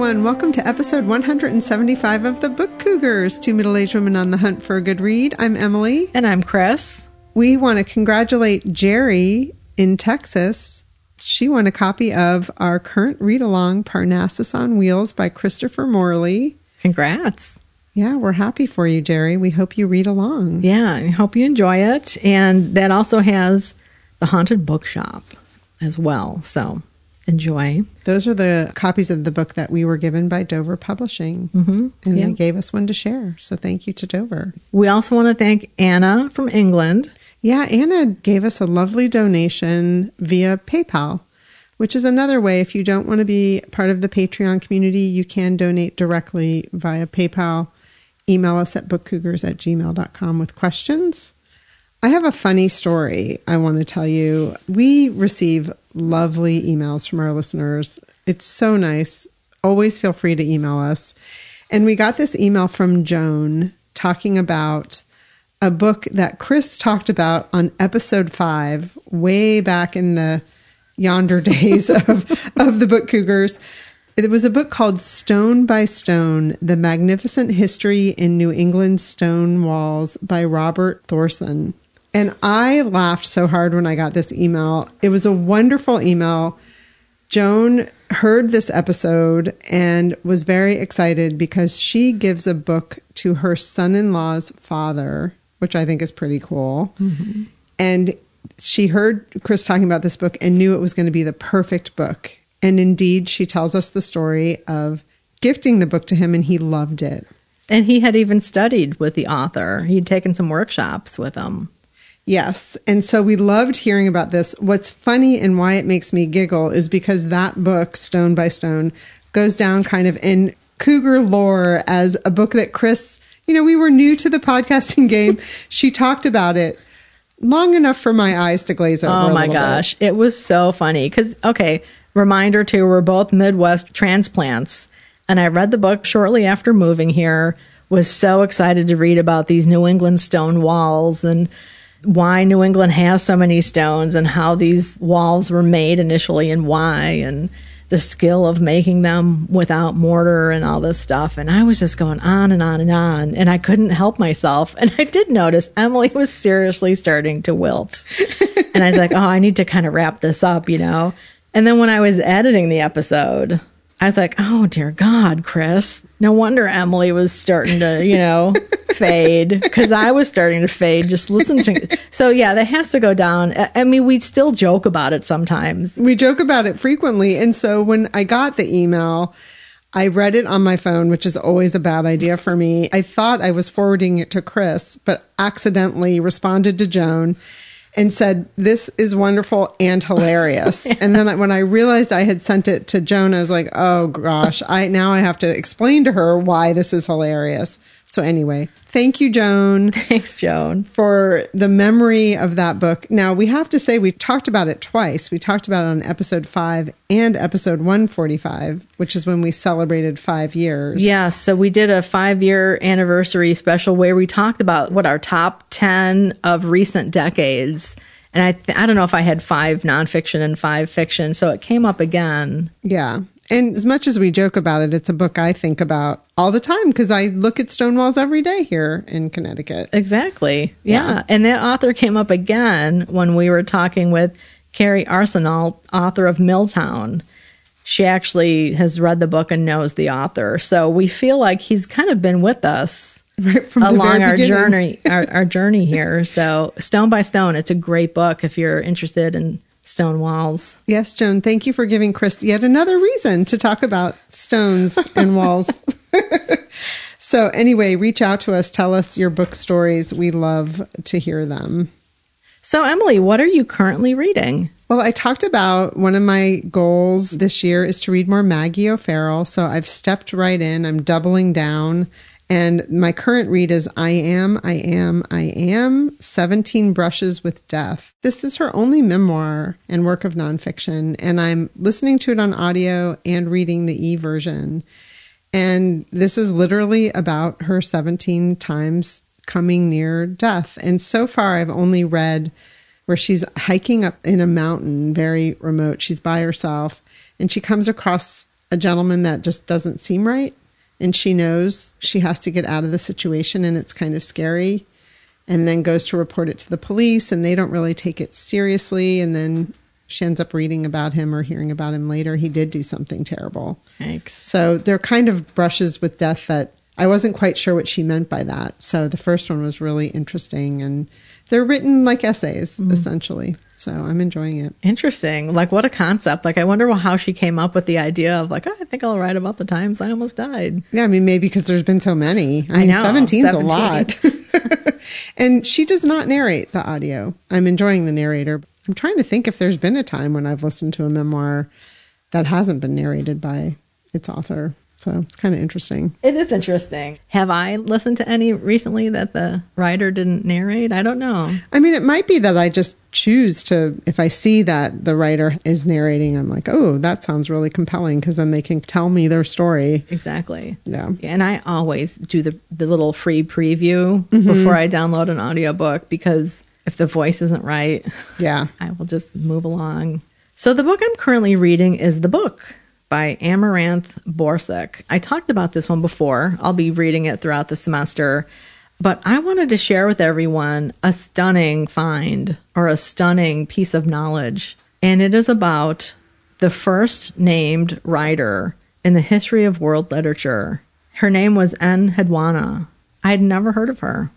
everyone. Welcome to episode 175 of The Book Cougars, two middle aged women on the hunt for a good read. I'm Emily. And I'm Chris. We want to congratulate Jerry in Texas. She won a copy of our current read along, Parnassus on Wheels by Christopher Morley. Congrats. Yeah, we're happy for you, Jerry. We hope you read along. Yeah, I hope you enjoy it. And that also has the Haunted Bookshop as well. So enjoy. Those are the copies of the book that we were given by Dover Publishing. Mm-hmm. And yeah. they gave us one to share. So thank you to Dover. We also want to thank Anna from England. Yeah, Anna gave us a lovely donation via PayPal, which is another way. If you don't want to be part of the Patreon community, you can donate directly via PayPal. Email us at bookcougars at gmail.com with questions. I have a funny story I want to tell you. We receive lovely emails from our listeners. It's so nice. Always feel free to email us. And we got this email from Joan talking about a book that Chris talked about on episode five, way back in the yonder days of, of the Book Cougars. It was a book called Stone by Stone The Magnificent History in New England Stone Walls by Robert Thorson. And I laughed so hard when I got this email. It was a wonderful email. Joan heard this episode and was very excited because she gives a book to her son in law's father, which I think is pretty cool. Mm-hmm. And she heard Chris talking about this book and knew it was going to be the perfect book. And indeed, she tells us the story of gifting the book to him and he loved it. And he had even studied with the author, he'd taken some workshops with him. Yes. And so we loved hearing about this. What's funny and why it makes me giggle is because that book, Stone by Stone, goes down kind of in cougar lore as a book that Chris, you know, we were new to the podcasting game. she talked about it long enough for my eyes to glaze over. Oh my gosh. Bit. It was so funny because, okay, reminder too, we're both Midwest transplants. And I read the book shortly after moving here, was so excited to read about these New England stone walls and why New England has so many stones and how these walls were made initially and why and the skill of making them without mortar and all this stuff. And I was just going on and on and on, and I couldn't help myself. And I did notice Emily was seriously starting to wilt. and I was like, oh, I need to kind of wrap this up, you know? And then when I was editing the episode, I was like, oh, dear God, Chris. No wonder Emily was starting to, you know, fade because I was starting to fade just listen to. So, yeah, that has to go down. I mean, we still joke about it sometimes. We joke about it frequently. And so when I got the email, I read it on my phone, which is always a bad idea for me. I thought I was forwarding it to Chris, but accidentally responded to Joan and said, This is wonderful and hilarious. yeah. And then when I realized I had sent it to Joan, I was like, Oh gosh, I now I have to explain to her why this is hilarious. So anyway, thank you, Joan. Thanks, Joan, for the memory of that book. Now we have to say we talked about it twice. We talked about it on episode five and episode 145, which is when we celebrated five years. Yeah. So we did a five year anniversary special where we talked about what our top 10 of recent decades. And I, th- I don't know if I had five nonfiction and five fiction. So it came up again. Yeah. And as much as we joke about it, it's a book I think about all the time because I look at stone walls every day here in Connecticut. Exactly. Yeah. yeah. And that author came up again when we were talking with Kerri Arsenault, author of Milltown. She actually has read the book and knows the author. So we feel like he's kind of been with us right along our journey our, our journey here. So Stone by Stone, it's a great book if you're interested in stone walls. Yes, Joan, thank you for giving Chris yet another reason to talk about stones and walls. so, anyway, reach out to us, tell us your book stories. We love to hear them. So, Emily, what are you currently reading? Well, I talked about one of my goals this year is to read more Maggie O'Farrell. So I've stepped right in. I'm doubling down and my current read is I Am, I Am, I Am 17 Brushes with Death. This is her only memoir and work of nonfiction, and I'm listening to it on audio and reading the e version. And this is literally about her 17 times coming near death. And so far, I've only read where she's hiking up in a mountain, very remote. She's by herself, and she comes across a gentleman that just doesn't seem right. And she knows she has to get out of the situation and it's kind of scary. And then goes to report it to the police and they don't really take it seriously. And then she ends up reading about him or hearing about him later. He did do something terrible. Thanks. So they're kind of brushes with death that I wasn't quite sure what she meant by that. So the first one was really interesting and they're written like essays mm-hmm. essentially. So I'm enjoying it. Interesting. Like, what a concept. Like, I wonder how she came up with the idea of, like, oh, I think I'll write about the times I almost died. Yeah, I mean maybe because there's been so many. I, I mean know, 17's a lot. and she does not narrate the audio. I'm enjoying the narrator. I'm trying to think if there's been a time when I've listened to a memoir that hasn't been narrated by its author. So it's kind of interesting. It is interesting. Have I listened to any recently that the writer didn't narrate? I don't know. I mean, it might be that I just choose to, if I see that the writer is narrating, I'm like, oh, that sounds really compelling because then they can tell me their story. Exactly. Yeah. And I always do the, the little free preview mm-hmm. before I download an audiobook because if the voice isn't right, Yeah. I will just move along. So the book I'm currently reading is The Book by Amaranth Borsuk. I talked about this one before. I'll be reading it throughout the semester. But I wanted to share with everyone a stunning find or a stunning piece of knowledge. And it is about the first named writer in the history of world literature. Her name was Enheduanna. I had never heard of her.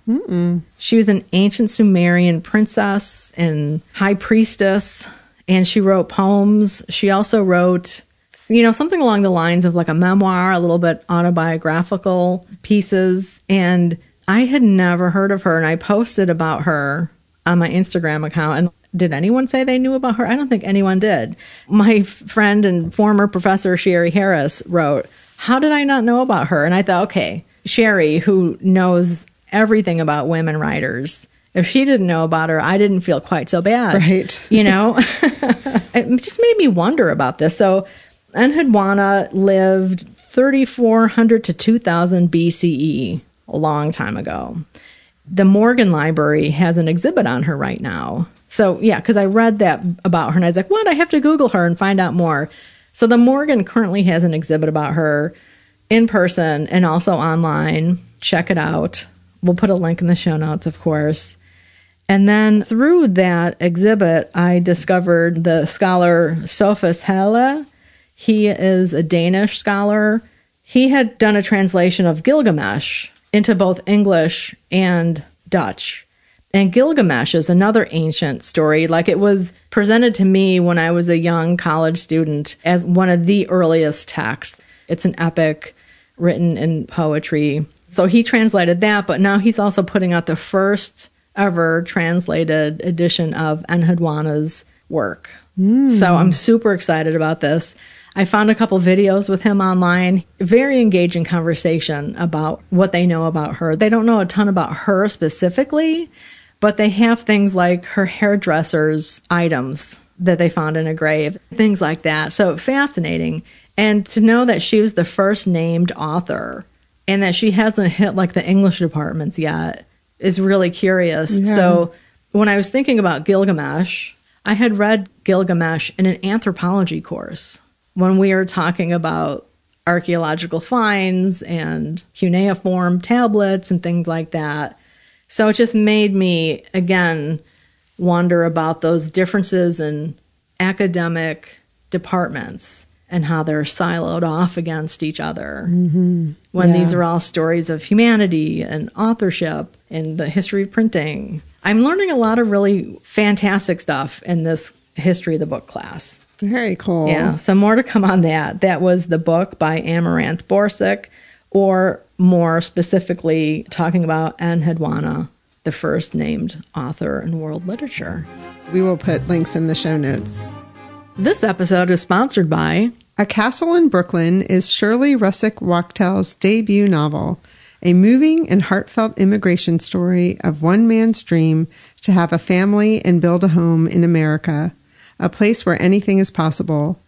She was an ancient Sumerian princess and high priestess, and she wrote poems. She also wrote, you know, something along the lines of like a memoir, a little bit autobiographical pieces. And I had never heard of her, and I posted about her on my Instagram account. And did anyone say they knew about her? I don't think anyone did. My f- friend and former professor Sherry Harris wrote, How did I not know about her? And I thought, okay, Sherry, who knows everything about women writers, if she didn't know about her, I didn't feel quite so bad. Right. You know, it just made me wonder about this. So, Enheduanna lived 3400 to 2000 BCE, a long time ago. The Morgan Library has an exhibit on her right now. So, yeah, because I read that about her and I was like, what? I have to Google her and find out more. So, the Morgan currently has an exhibit about her in person and also online. Check it out. We'll put a link in the show notes, of course. And then through that exhibit, I discovered the scholar Sophus Helle. He is a Danish scholar. He had done a translation of Gilgamesh into both English and Dutch. And Gilgamesh is another ancient story. Like it was presented to me when I was a young college student as one of the earliest texts. It's an epic written in poetry. So he translated that, but now he's also putting out the first ever translated edition of Enheduanna's work. Hmm. So I'm super excited about this. I found a couple videos with him online. Very engaging conversation about what they know about her. They don't know a ton about her specifically, but they have things like her hairdresser's items that they found in a grave, things like that. So fascinating. And to know that she was the first named author and that she hasn't hit like the English departments yet is really curious. Yeah. So when I was thinking about Gilgamesh, I had read Gilgamesh in an anthropology course when we were talking about archaeological finds and cuneiform tablets and things like that. So it just made me, again, wonder about those differences in academic departments and how they're siloed off against each other mm-hmm. when Yeah. these are all stories of humanity and authorship and the history of printing. I'm learning a lot of really fantastic stuff in this history of the book class. Very cool. Yeah, so more to come on that. That was the book by Amaranth Borsuk, or more specifically, talking about Enheduanna, the first named author in world literature. We will put links in the show notes. This episode is sponsored by A Castle in Brooklyn is Shirley Russak Wachtel's debut novel, a moving and heartfelt immigration story of one man's dream to have a family and build a home in America, a place where anything is possible.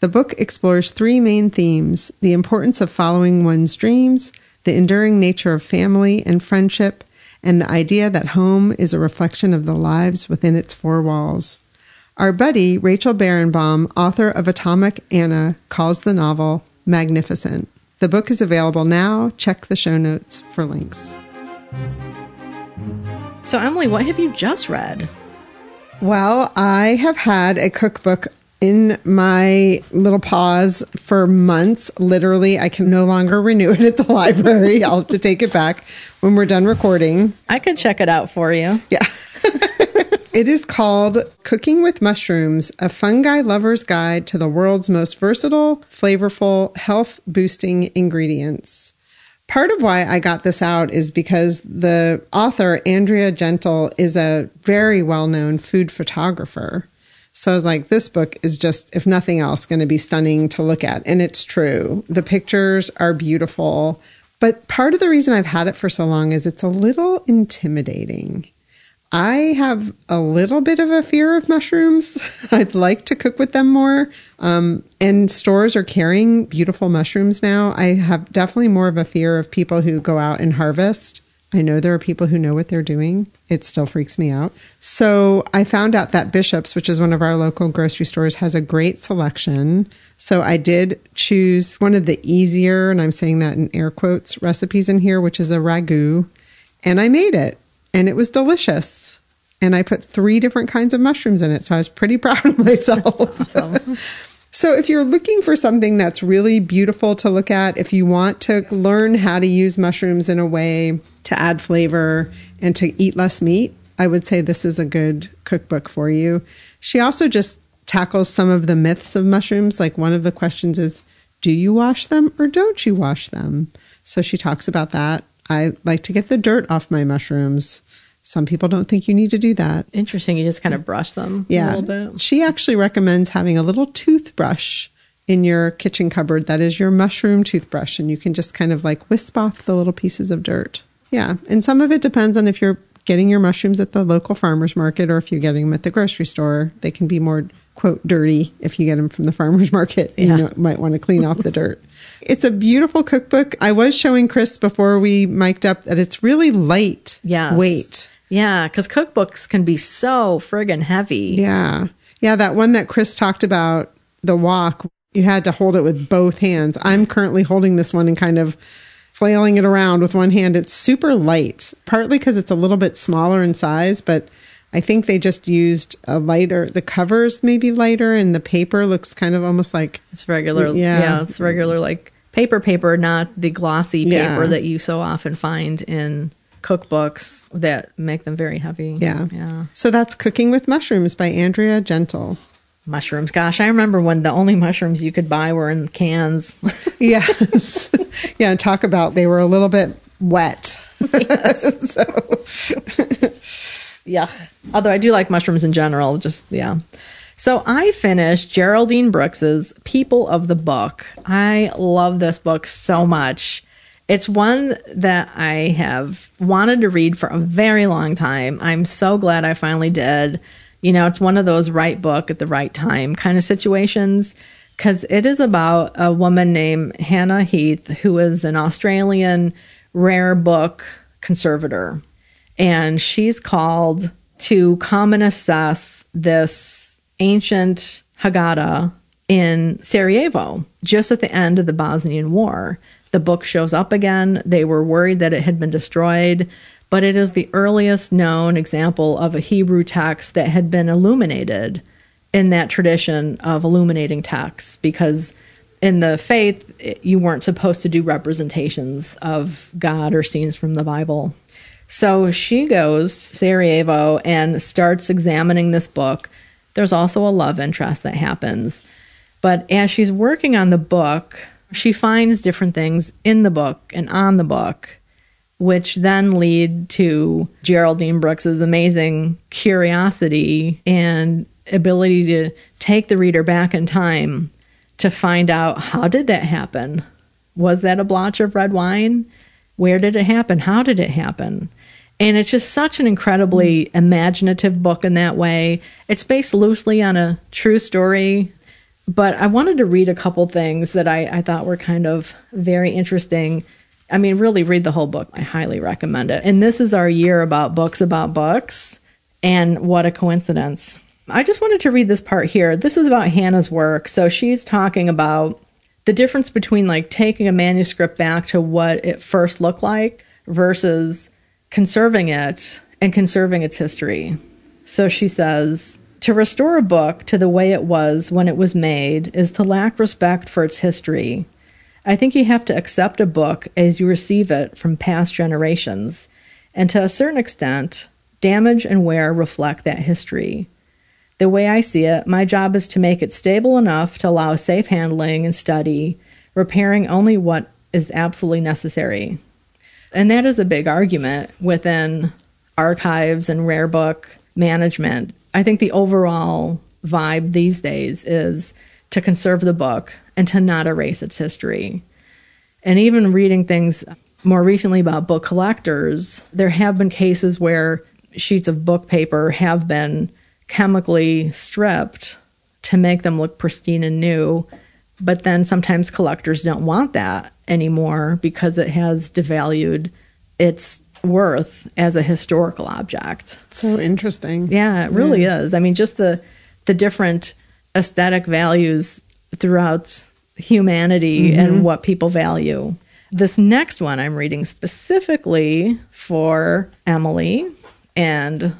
The book explores three main themes the importance of following one's dreams, the enduring nature of family and friendship, and the idea that home is a reflection of the lives within its four walls. Our buddy, Rachel Barenbaum, author of Atomic Anna, calls the novel magnificent. The book is available now. Check the show notes for links. So, Emily, what have you just read? Well, I have had a cookbook in my little paws for months. Literally, I can no longer renew it at the library. I'll have to take it back when we're done recording. I could check it out for you. Yeah. it is called Cooking with Mushrooms A Fungi Lover's Guide to the World's Most Versatile, Flavorful, Health Boosting Ingredients. Part of why I got this out is because the author, Andrea Gentl, is a very well known food photographer. So I was like, this book is just, if nothing else, going to be stunning to look at. And it's true. The pictures are beautiful. But part of the reason I've had it for so long is it's a little intimidating. I have a little bit of a fear of mushrooms. I'd like to cook with them more. Um, and stores are carrying beautiful mushrooms now. I have definitely more of a fear of people who go out and harvest. I know there are people who know what they're doing. It still freaks me out. So I found out that Bishop's, which is one of our local grocery stores, has a great selection. So I did choose one of the easier, and I'm saying that in air quotes, recipes in here, which is a ragu. And I made it, and it was delicious and I put three different kinds of mushrooms in it. So I was pretty proud of myself. Awesome. so if you're looking for something that's really beautiful to look at, if you want to learn how to use mushrooms in a way to add flavor and to eat less meat, I would say this is a good cookbook for you. She also just tackles some of the myths of mushrooms. Like one of the questions is, do you wash them or don't you wash them? So she talks about that. I like to get the dirt off my mushrooms. Some people don't think you need to do that. Interesting. You just kind of brush them yeah. a little bit. She actually recommends having a little toothbrush in your kitchen cupboard that is your mushroom toothbrush, and you can just kind of like wisp off the little pieces of dirt. Yeah. And some of it depends on if you're getting your mushrooms at the local farmer's market or if you're getting them at the grocery store. They can be more, quote, dirty if you get them from the farmer's market. Yeah. You know, might want to clean off the dirt. It's a beautiful cookbook. I was showing Chris before we mic'd up that it's really light yes. weight. Yeah, because cookbooks can be so friggin' heavy. Yeah. Yeah, that one that Chris talked about, the wok, you had to hold it with both hands. I'm currently holding this one and kind of flailing it around with one hand. It's super light, partly because it's a little bit smaller in size, but I think they just used a lighter, the covers maybe lighter, and the paper looks kind of almost like it's regular. Yeah, yeah it's regular, like paper paper, not the glossy paper yeah. that you so often find in cookbooks that make them very heavy. Yeah. Yeah. So that's Cooking with Mushrooms by Andrea Gentl. Mushrooms. Gosh, I remember when the only mushrooms you could buy were in cans. yes. yeah, talk about they were a little bit wet. Yes. so Yeah. Although I do like mushrooms in general, just yeah. So I finished Geraldine Brooks's People of the Book. I love this book so much. It's one that I have wanted to read for a very long time. I'm so glad I finally did. You know, it's one of those right book at the right time kind of situations because it is about a woman named Hanna Heath, who is an Australian rare book conservator. And she's called to come and assess this ancient Haggadah in Sarajevo, just at the end of the Bosnian War. The book shows up again. They were worried that it had been destroyed, but it is the earliest known example of a Hebrew text that had been illuminated in that tradition of illuminating texts because in the faith you weren't supposed to do representations of God or scenes from the Bible. So she goes to Sarajevo and starts examining this book. There's also a love interest that happens. But as she's working on the book, she finds different things in the book and on the book, which then lead to Geraldine Brooks's amazing curiosity and ability to take the reader back in time to find out how did that happen? Was that a blotch of red wine? Where did it happen? How did it happen? And it's just such an incredibly imaginative book in that way. It's based loosely on a true story but I wanted to read a couple things that I, I thought were kind of very interesting. I mean, really read the whole book. I highly recommend it. And this is our year about books about books. And what a coincidence. I just wanted to read this part here. This is about Hanna's work. So she's talking about the difference between like taking a manuscript back to what it first looked like versus conserving it and conserving its history. So she says, to restore a book to the way it was when it was made is to lack respect for its history. I think you have to accept a book as you receive it from past generations, and to a certain extent, damage and wear reflect that history. The way I see it, my job is to make it stable enough to allow safe handling and study, repairing only what is absolutely necessary. And that is a big argument within archives and rare book management. I think the overall vibe these days is to conserve the book and to not erase its history. And even reading things more recently about book collectors, there have been cases where sheets of book paper have been chemically stripped to make them look pristine and new. But then sometimes collectors don't want that anymore because it has devalued its worth as a historical object. So interesting. Yeah, it really yeah. is. I mean, just the the different aesthetic values throughout humanity mm-hmm. and what people value. This next one I'm reading specifically for Emily and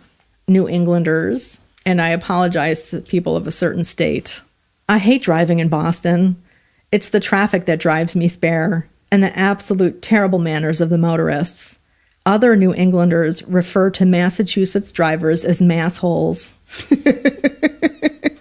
New Englanders and I apologize to people of a certain state. I hate driving in Boston. It's the traffic that drives me spare, and the absolute terrible manners of the motorists. Other New Englanders refer to Massachusetts drivers as massholes.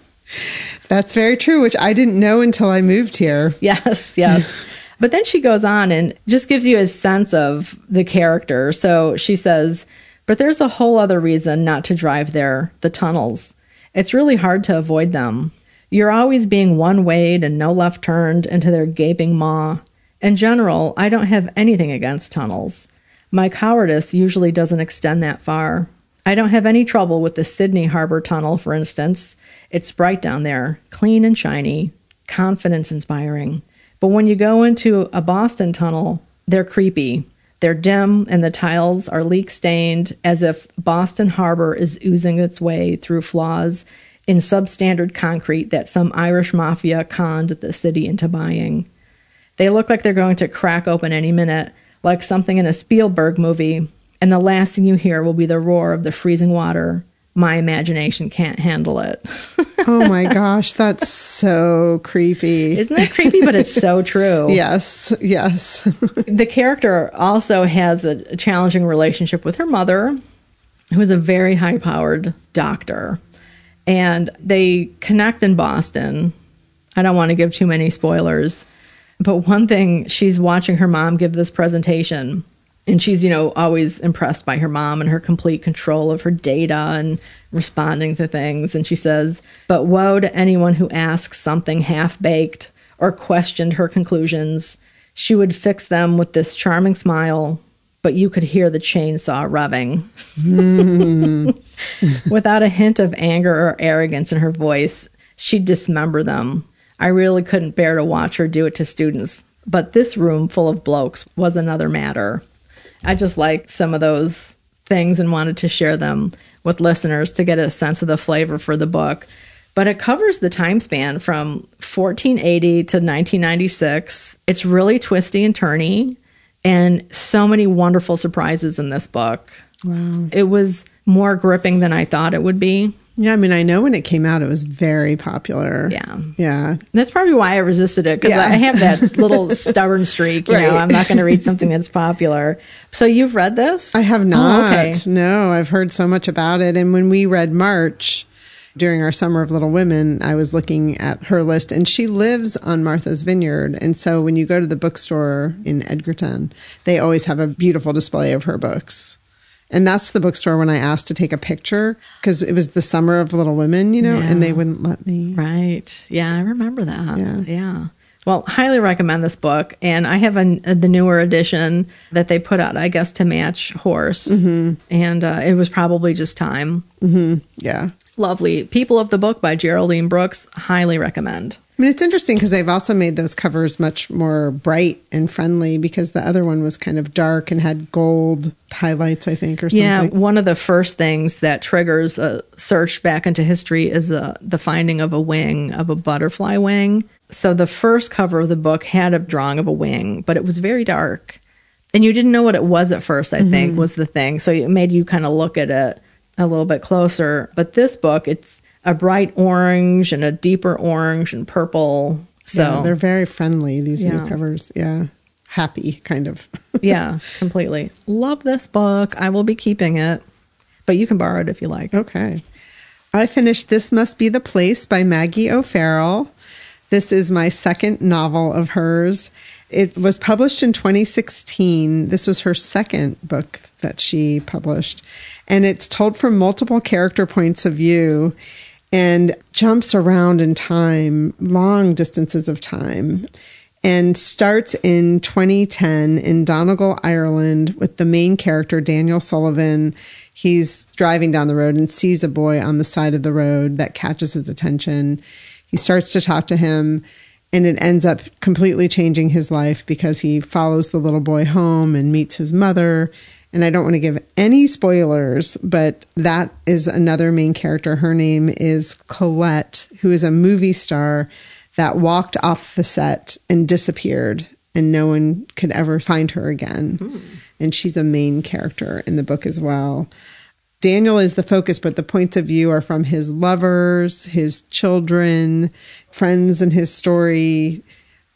That's very true, which I didn't know until I moved here. Yes, yes. but then she goes on and just gives you a sense of the character. So she says, but there's a whole other reason not to drive there the tunnels. It's really hard to avoid them. You're always being one wayed and no left turned into their gaping maw. In general, I don't have anything against tunnels. My cowardice usually doesn't extend that far. I don't have any trouble with the Sydney Harbor Tunnel, for instance. It's bright down there, clean and shiny, confidence inspiring. But when you go into a Boston tunnel, they're creepy. They're dim and the tiles are leak stained as if Boston Harbor is oozing its way through flaws in substandard concrete that some Irish mafia conned the city into buying. They look like they're going to crack open any minute, like something in a Spielberg movie, and the last thing you hear will be the roar of the freezing water my imagination can't handle it. oh my gosh, that's so creepy. Isn't that creepy? But it's so true. yes, yes. the character also has a challenging relationship with her mother, who is a very high powered doctor. And they connect in Boston. I don't want to give too many spoilers, but one thing she's watching her mom give this presentation and she's you know always impressed by her mom and her complete control of her data and responding to things and she says but woe to anyone who asks something half baked or questioned her conclusions she would fix them with this charming smile but you could hear the chainsaw revving mm. without a hint of anger or arrogance in her voice she'd dismember them i really couldn't bear to watch her do it to students but this room full of blokes was another matter I just liked some of those things and wanted to share them with listeners to get a sense of the flavor for the book. But it covers the time span from 1480 to 1996. It's really twisty and turny, and so many wonderful surprises in this book. Wow. It was more gripping than I thought it would be. Yeah, I mean, I know when it came out, it was very popular. Yeah. Yeah. That's probably why I resisted it because yeah. I have that little stubborn streak. You right. know, I'm not going to read something that's popular. So you've read this? I have oh, not. Oh, okay. No, I've heard so much about it. And when we read March, during our summer of little women i was looking at her list and she lives on martha's vineyard and so when you go to the bookstore in Edgartown they always have a beautiful display of her books and that's the bookstore when I asked to take a picture because it was the summer of Little Women, you know, yeah. and they wouldn't let me. Right. Yeah, I remember that. Yeah. Yeah. Well, highly recommend this book. And I have a, a, the newer edition that they put out, I guess, to match Horse. Mm-hmm. And uh, it was probably just time. Mm-hmm. Yeah. Lovely. People of the Book by Geraldine Brooks. Highly recommend. I mean, it's interesting because they've also made those covers much more bright and friendly because the other one was kind of dark and had gold highlights, I think, or something. Yeah, one of the first things that triggers a search back into history is uh, the finding of a wing, of a butterfly wing. So the first cover of the book had a drawing of a wing, but it was very dark. And you didn't know what it was at first, I think, was the thing. So it made you kind of look at it a little bit closer. But this book, it's a bright orange and a deeper orange and purple. So Yeah, they're very friendly, these Yeah. new covers. Yeah. Happy, kind of. yeah, completely. Love this book. I will be keeping it, but you can borrow it if you like. Okay. I finished This Must Be the Place by Maggie O'Farrell. This is my second novel of hers. It was published in 2016. This was her second book that she published. And it's told from multiple character points of view and jumps around in time, long distances of time, and starts in 2010 in Donegal, Ireland, with the main character, Daniel Sullivan. He's driving down the road and sees a boy on the side of the road that catches his attention. He starts to talk to him, and it ends up completely changing his life because he follows the little boy home and meets his mother. And I don't want to give any spoilers, but that is another main character. Her name is Colette, who is a movie star that walked off the set and disappeared, and no one could ever find her again. Hmm. And she's a main character in the book as well. Daniel is the focus, but the points of view are from his lovers, his children, friends in his story,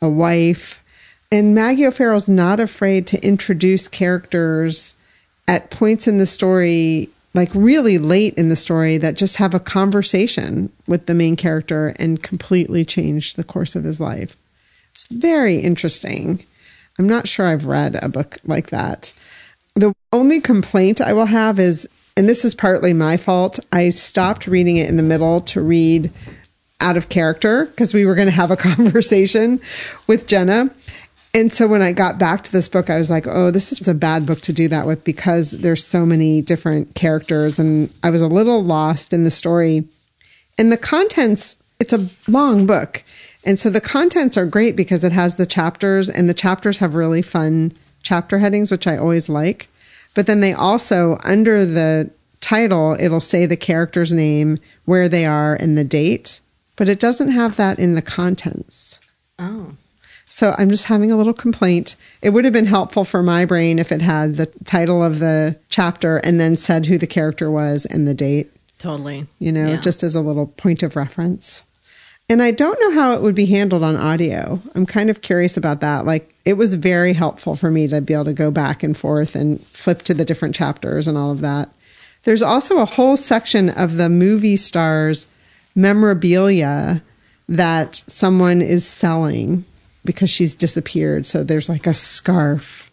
a wife. And Maggie O'Farrell's not afraid to introduce characters at points in the story, like really late in the story, that just have a conversation with the main character and completely change the course of his life. It's very interesting. I'm not sure I've read a book like that. The only complaint I will have is, and this is partly my fault, I stopped reading it in the middle to read out of character because we were going to have a conversation with Jenna. And so when I got back to this book, I was like, oh, this is a bad book to do that with because there's so many different characters. And I was a little lost in the story. And the contents, it's a long book. And so the contents are great because it has the chapters, and the chapters have really fun chapter headings, which I always like. But then they also, under the title, it'll say the character's name, where they are, and the date. But it doesn't have that in the contents. Oh. So I'm just having a little complaint. It would have been helpful for my brain if it had the title of the chapter and then said who the character was and the date, Totally. you know, Yeah. just as a little point of reference. And I don't know how it would be handled on audio. I'm kind of curious about that. Like, it was very helpful for me to be able to go back and forth and flip to the different chapters and all of that. There's also a whole section of the movie stars' memorabilia that someone is selling because she's disappeared. So there's like a scarf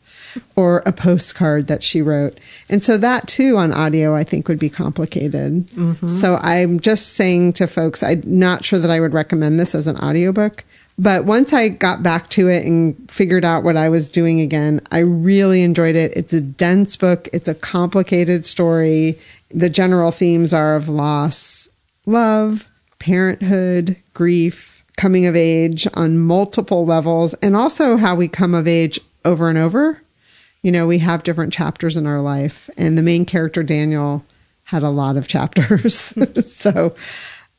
or a postcard that she wrote. And so that too on audio, I think would be complicated. Mm-hmm. So I'm just saying to folks, I'm not sure that I would recommend this as an audiobook. But once I got back to it and figured out what I was doing again, I really enjoyed it. It's a dense book. It's a complicated story. The general themes are of loss, love, parenthood, grief, coming of age on multiple levels, and also how we come of age over and over. You know, we have different chapters in our life, and the main character, Daniel, had a lot of chapters. so,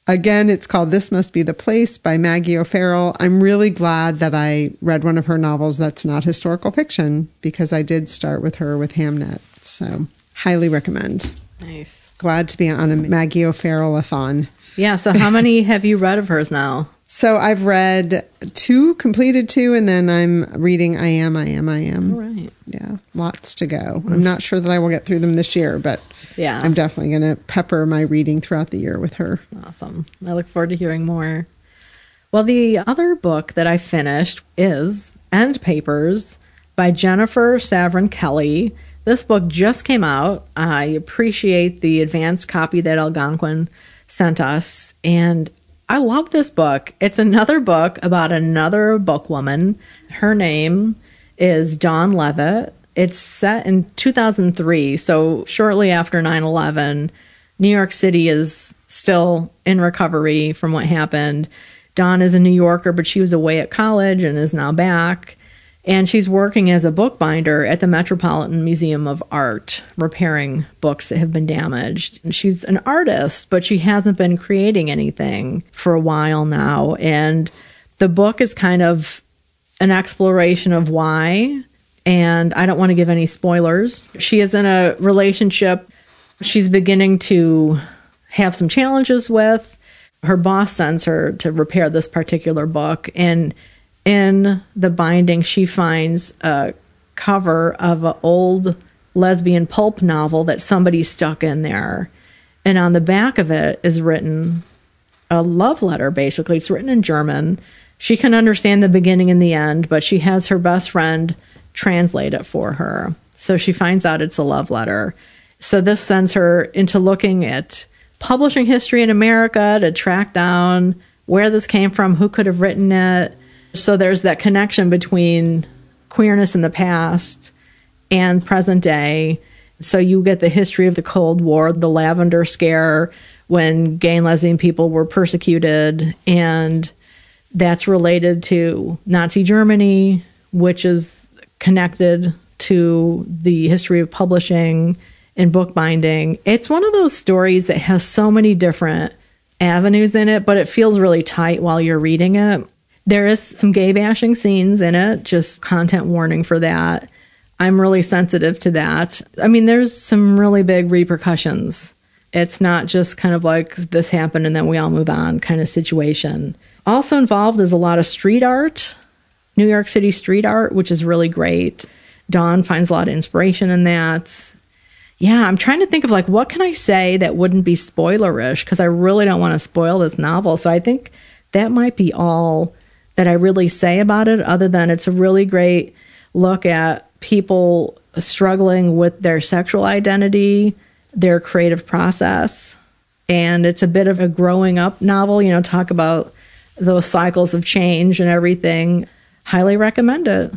again, it's called This Must Be the Place by Maggie O'Farrell. I'm really glad that I read one of her novels that's not historical fiction because I did start with her with Hamnet. So, highly recommend. Nice. Glad to be on a Maggie O'Farrell a thon. Yeah. So, how many have you read of hers now? So I've read two, completed two, and then I'm reading I Am, I Am, I Am. Right. Yeah, lots to go. I'm not sure that I will get through them this year, but Yeah. I'm definitely going to pepper my reading throughout the year with her. Awesome. I look forward to hearing more. Well, the other book that I finished is End Papers by Jennifer Savran Kelly. This book just came out. I appreciate the advanced copy that Algonquin sent us. And I love this book. It's another book about another book woman. Her name is Dawn Levitt. It's set in 2003, so shortly after 9 11. New York City is still in recovery from what happened. Dawn is a New Yorker, but she was away at college and is now back. And she's working as a bookbinder at the Metropolitan Museum of Art, repairing books that have been damaged. And she's an artist, but she hasn't been creating anything for a while now. And the book is kind of an exploration of why. And I don't want to give any spoilers. She is in a relationship she's beginning to have some challenges with. Her boss sends her to repair this particular book. And in the binding, she finds a cover of an old lesbian pulp novel that somebody stuck in there. And on the back of it is written a love letter, basically. It's written in German. She can understand the beginning and the end, but she has her best friend translate it for her. So she finds out it's a love letter. So this sends her into looking at publishing history in America to track down where this came from, who could have written it. So there's that connection between queerness in the past and present day. So you get the history of the Cold War, the lavender scare when gay and lesbian people were persecuted and that's related to Nazi Germany, which is connected to the history of publishing and bookbinding. It's one of those stories that has so many different avenues in it, but it feels really tight while you're reading it. There is some gay bashing scenes in it, just content warning for that. I'm really sensitive to that. I mean, there's some really big repercussions. It's not just kind of like this happened and then we all move on kind of situation. Also involved is a lot of street art, New York City street art, which is really great. Dawn finds a lot of inspiration in that yeah, I'm trying to think of like what can I say that wouldn't be spoilerish because I really don't want to spoil this novel. So I think that might be all that I really say about it, other than it's a really great look at people struggling with their sexual identity, their creative process. And it's a bit of a growing up novel, you know, talk about those cycles of change and everything. Highly recommend it.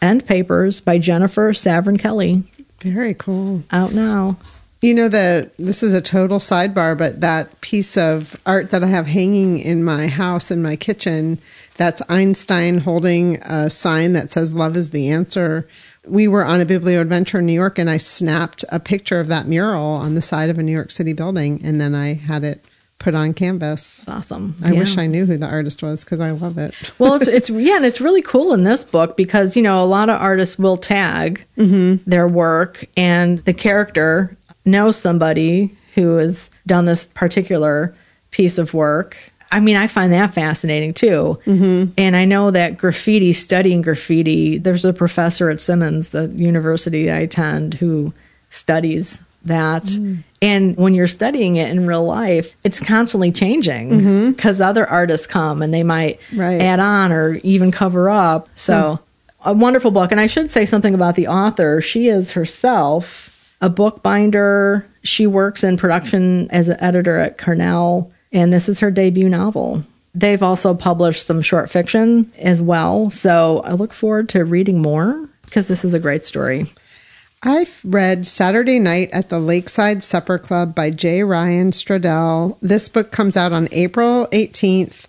End Papers by Jennifer Savran Kelly. Very cool. Out now. You know that this is a total sidebar, but that piece of art that I have hanging in my house in my kitchen, that's Einstein holding a sign that says love is the answer. We were on a biblio adventure in New York and I snapped a picture of that mural on the side of a New York City building and then I had it put on canvas. That's awesome. I yeah. wish I knew who the artist was because I love it. well, it's it's yeah, and it's really cool in this book because you know a lot of artists will tag mm-hmm. their work, and the character knows somebody who has done this particular piece of work. I mean, I find that fascinating too. Mm-hmm. And I know that graffiti, studying graffiti, there's a professor at Simmons, the university I attend, who studies that. Mm. And when you're studying it in real life, it's constantly changing because mm-hmm. other artists come and they might right. add on or even cover up. So, mm. a wonderful book. And I should say something about the author. She is herself a bookbinder. She works in production as an editor at Cornell, and this is her debut novel. They've also published some short fiction as well. So, I look forward to reading more because this is a great story. I've read Saturday Night at the Lakeside Supper Club by J. Ryan Stradal. This book comes out on April 18th.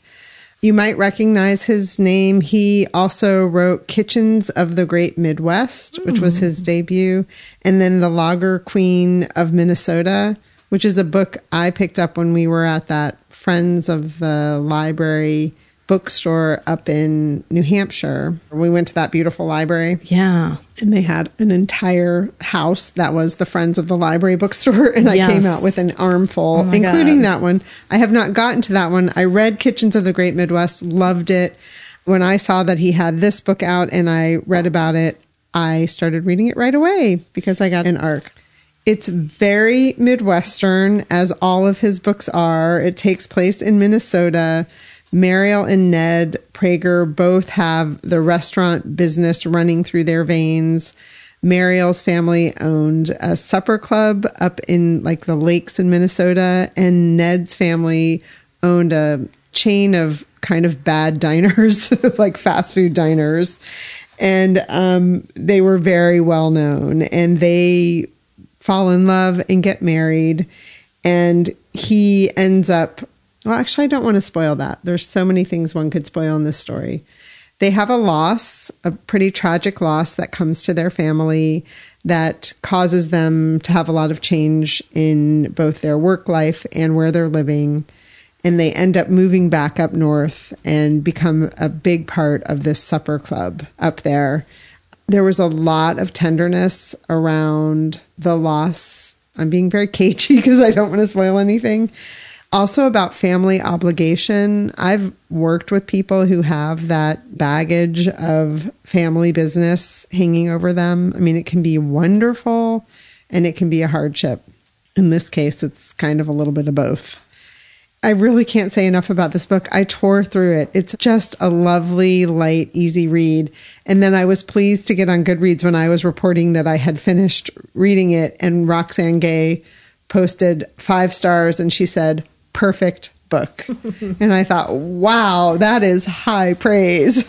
You might recognize his name. He also wrote Kitchens of the Great Midwest, mm. which was his hmm. debut, and then The Lager Queen of Minnesota, which is a book I picked up when we were at that Friends of the Library bookstore up in New Hampshire. We went to that beautiful library. Yeah. And they had an entire house that was the Friends of the Library bookstore. And yes. I came out with an armful, oh including God. that one. I have not gotten to that one. I read Kitchens of the Great Midwest, loved it. When I saw that he had this book out and I read about it, I started reading it right away because I got an arc. It's very Midwestern, as all of his books are. It takes place in Minnesota. Mariel and Ned Prager both have the restaurant business running through their veins. Mariel's family owned a supper club up in like the lakes in Minnesota, and Ned's family owned a chain of kind of bad diners, like fast food diners. And um, they were very well known, and they fall in love and get married. And he ends up well, actually, I don't want to spoil that. There's so many things one could spoil in this story. They have a loss, a pretty tragic loss that comes to their family that causes them to have a lot of change in both their work life and where they're living. And they end up moving back up north and become a big part of this supper club up there. There was a lot of tenderness around the loss. I'm being very cagey because I don't want to spoil anything. Also, about family obligation. I've worked with people who have that baggage of family business hanging over them. I mean, it can be wonderful and it can be a hardship. In this case, it's kind of a little bit of both. I really can't say enough about this book. I tore through it. It's just a lovely, light, easy read. And then I was pleased to get on Goodreads when I was reporting that I had finished reading it, and Roxane Gay posted five stars and she said, perfect book. and I thought, wow, that is high praise.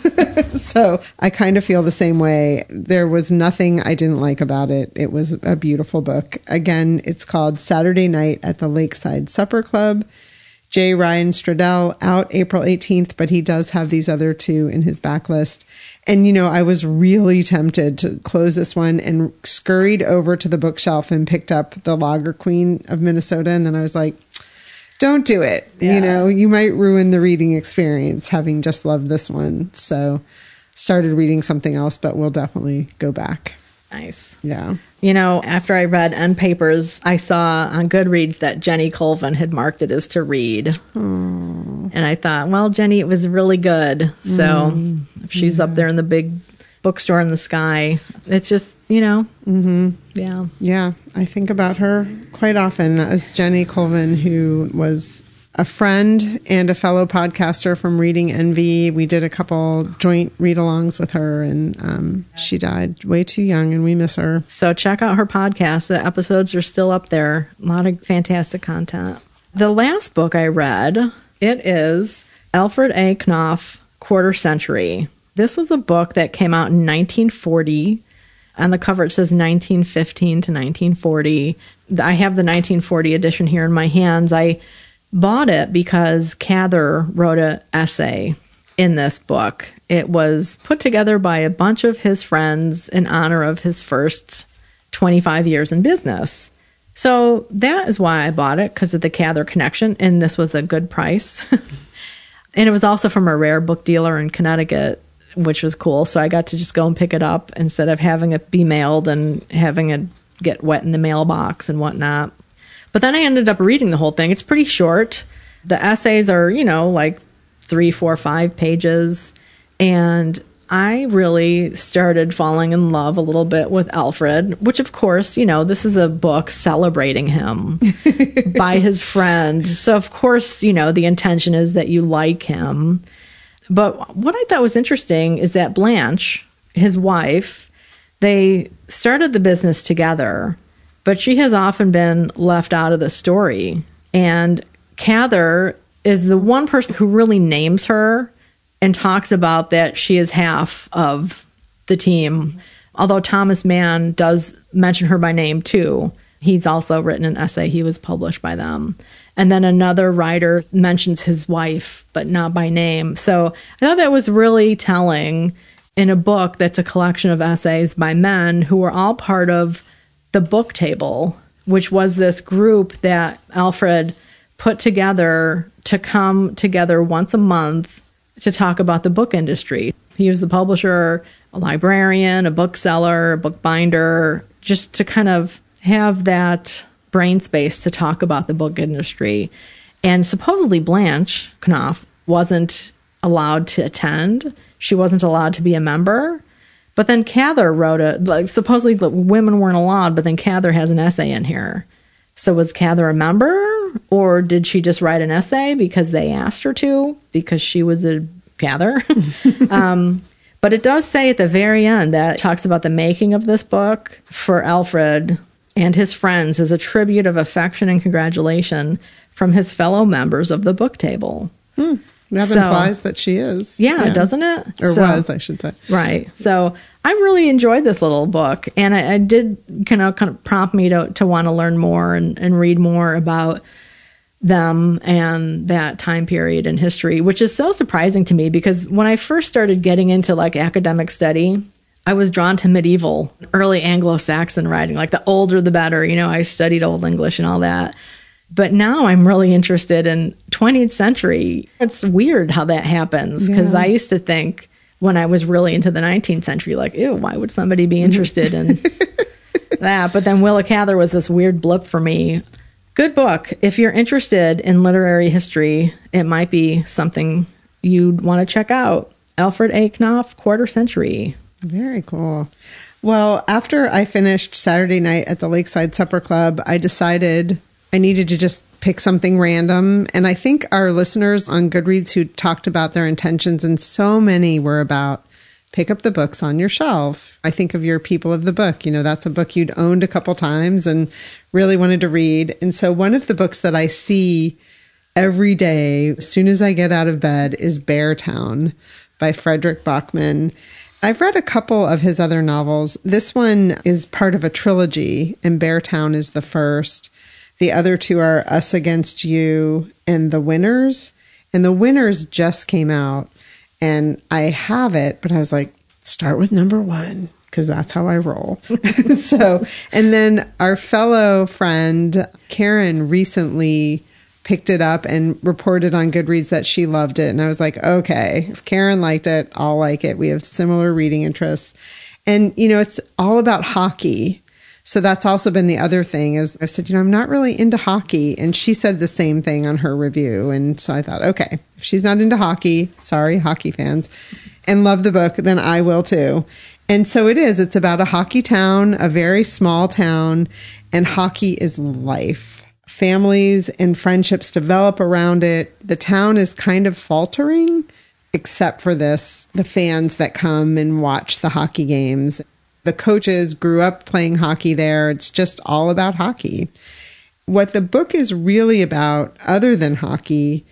so I kind of feel the same way. There was nothing I didn't like about it. It was a beautiful book. Again, it's called Saturday Night at the Lakeside Supper Club. J. Ryan Stradal out April 18th, but he does have these other two in his backlist. And, you know, I was really tempted to close this one and scurried over to the bookshelf and picked up The Lager Queen of Minnesota. And then I was like, don't do it. Yeah. You know, you might ruin the reading experience having just loved this one. So started reading something else, but we'll definitely go back. Nice. Yeah. You know, after I read End Papers, I saw on Goodreads that Jenny Colvin had marked it as to read. Aww. And I thought, well, Jenny, it was really good. So mm. if she's yeah. up there in the big bookstore in the sky, it's just, you know, mm-hmm. yeah. Yeah. I think about her quite often as Jenny Colvin, who was a friend and a fellow podcaster from Reading Envy. We did a couple joint read alongs with her, and um, she died way too young, and we miss her. So check out her podcast. The episodes are still up there. A lot of fantastic content. The last book I read, it is Alfred A. Knopf, Quarter Century. This was a book that came out in 1940 on the cover, it says 1915 to 1940. I have the 1940 edition here in my hands. I bought it because Cather wrote an essay in this book. It was put together by a bunch of his friends in honor of his first 25 years in business. So that is why I bought it because of the Cather connection, and this was a good price. and it was also from a rare book dealer in Connecticut which was cool. So I got to just go and pick it up instead of having it be mailed and having it get wet in the mailbox and whatnot. But then I ended up reading the whole thing. It's pretty short. The essays are, you know, like three, four, five pages. And I really started falling in love a little bit with Alfred, which, of course, you know, this is a book celebrating him by his friend. So, of course, you know, the intention is that you like him. But what I thought was interesting is that Blanche, his wife, they started the business together, but she has often been left out of the story. And Cather is the one person who really names her and talks about that she is half of the team. Although Thomas Mann does mention her by name too. He's also written an essay. He was published by them. And then another writer mentions his wife, but not by name. So I thought that was really telling in a book that's a collection of essays by men who were all part of the book table, which was this group that Alfred put together to come together once a month to talk about the book industry. He was the publisher, a librarian, a bookseller, a bookbinder, just to kind of have that brain space to talk about the book industry. And supposedly Blanche Knopf wasn't allowed to attend. She wasn't allowed to be a member. But then Cather wrote a like supposedly women weren't allowed, but then Cather has an essay in here. So was Cather a member or did she just write an essay because they asked her to because she was a Cather? um, but it does say at the very end that talks about the making of this book for Alfred and his friends as a tribute of affection and congratulation from his fellow members of the book table. Hmm. That so, implies that she is. Yeah, yeah. doesn't it? Or so, was, I should say. Right. So I really enjoyed this little book, and I, I did kind of kind of prompt me to to want to learn more and, and read more about them and that time period in history, which is so surprising to me because when I first started getting into like academic study, I was drawn to medieval, early Anglo Saxon writing, like the older the better. You know, I studied Old English and all that. But now I'm really interested in 20th century. It's weird how that happens because yeah. I used to think when I was really into the 19th century, like, ew, why would somebody be interested in that? But then Willa Cather was this weird blip for me. Good book. If you're interested in literary history, it might be something you'd want to check out. Alfred A. Knopf, Quarter Century. Very cool. Well, after I finished Saturday night at the Lakeside Supper Club, I decided I needed to just pick something random. And I think our listeners on Goodreads who talked about their intentions, and so many were about pick up the books on your shelf. I think of your people of the book. You know, that's a book you'd owned a couple times and really wanted to read. And so one of the books that I see every day as soon as I get out of bed is Beartown by Fredrik Backman. I've read a couple of his other novels. This one is part of a trilogy, and Beartown is the first. The other two are Us Against You and The Winners. And The Winners just came out, and I have it, but I was like, start with number one because that's how I roll. so, and then our fellow friend Karen recently picked it up and reported on Goodreads that she loved it. And I was like, okay, if Karen liked it, I'll like it. We have similar reading interests. And, you know, it's all about hockey. So that's also been the other thing is I said, you know, I'm not really into hockey. And she said the same thing on her review. And so I thought, okay, if she's not into hockey, sorry, hockey fans, and love the book, then I will too. And so it is. It's about a hockey town, a very small town, and hockey is life families and friendships develop around it. The town is kind of faltering, except for this the fans that come and watch the hockey games. The coaches grew up playing hockey there. It's just all about hockey. What the book is really about, other than hockey,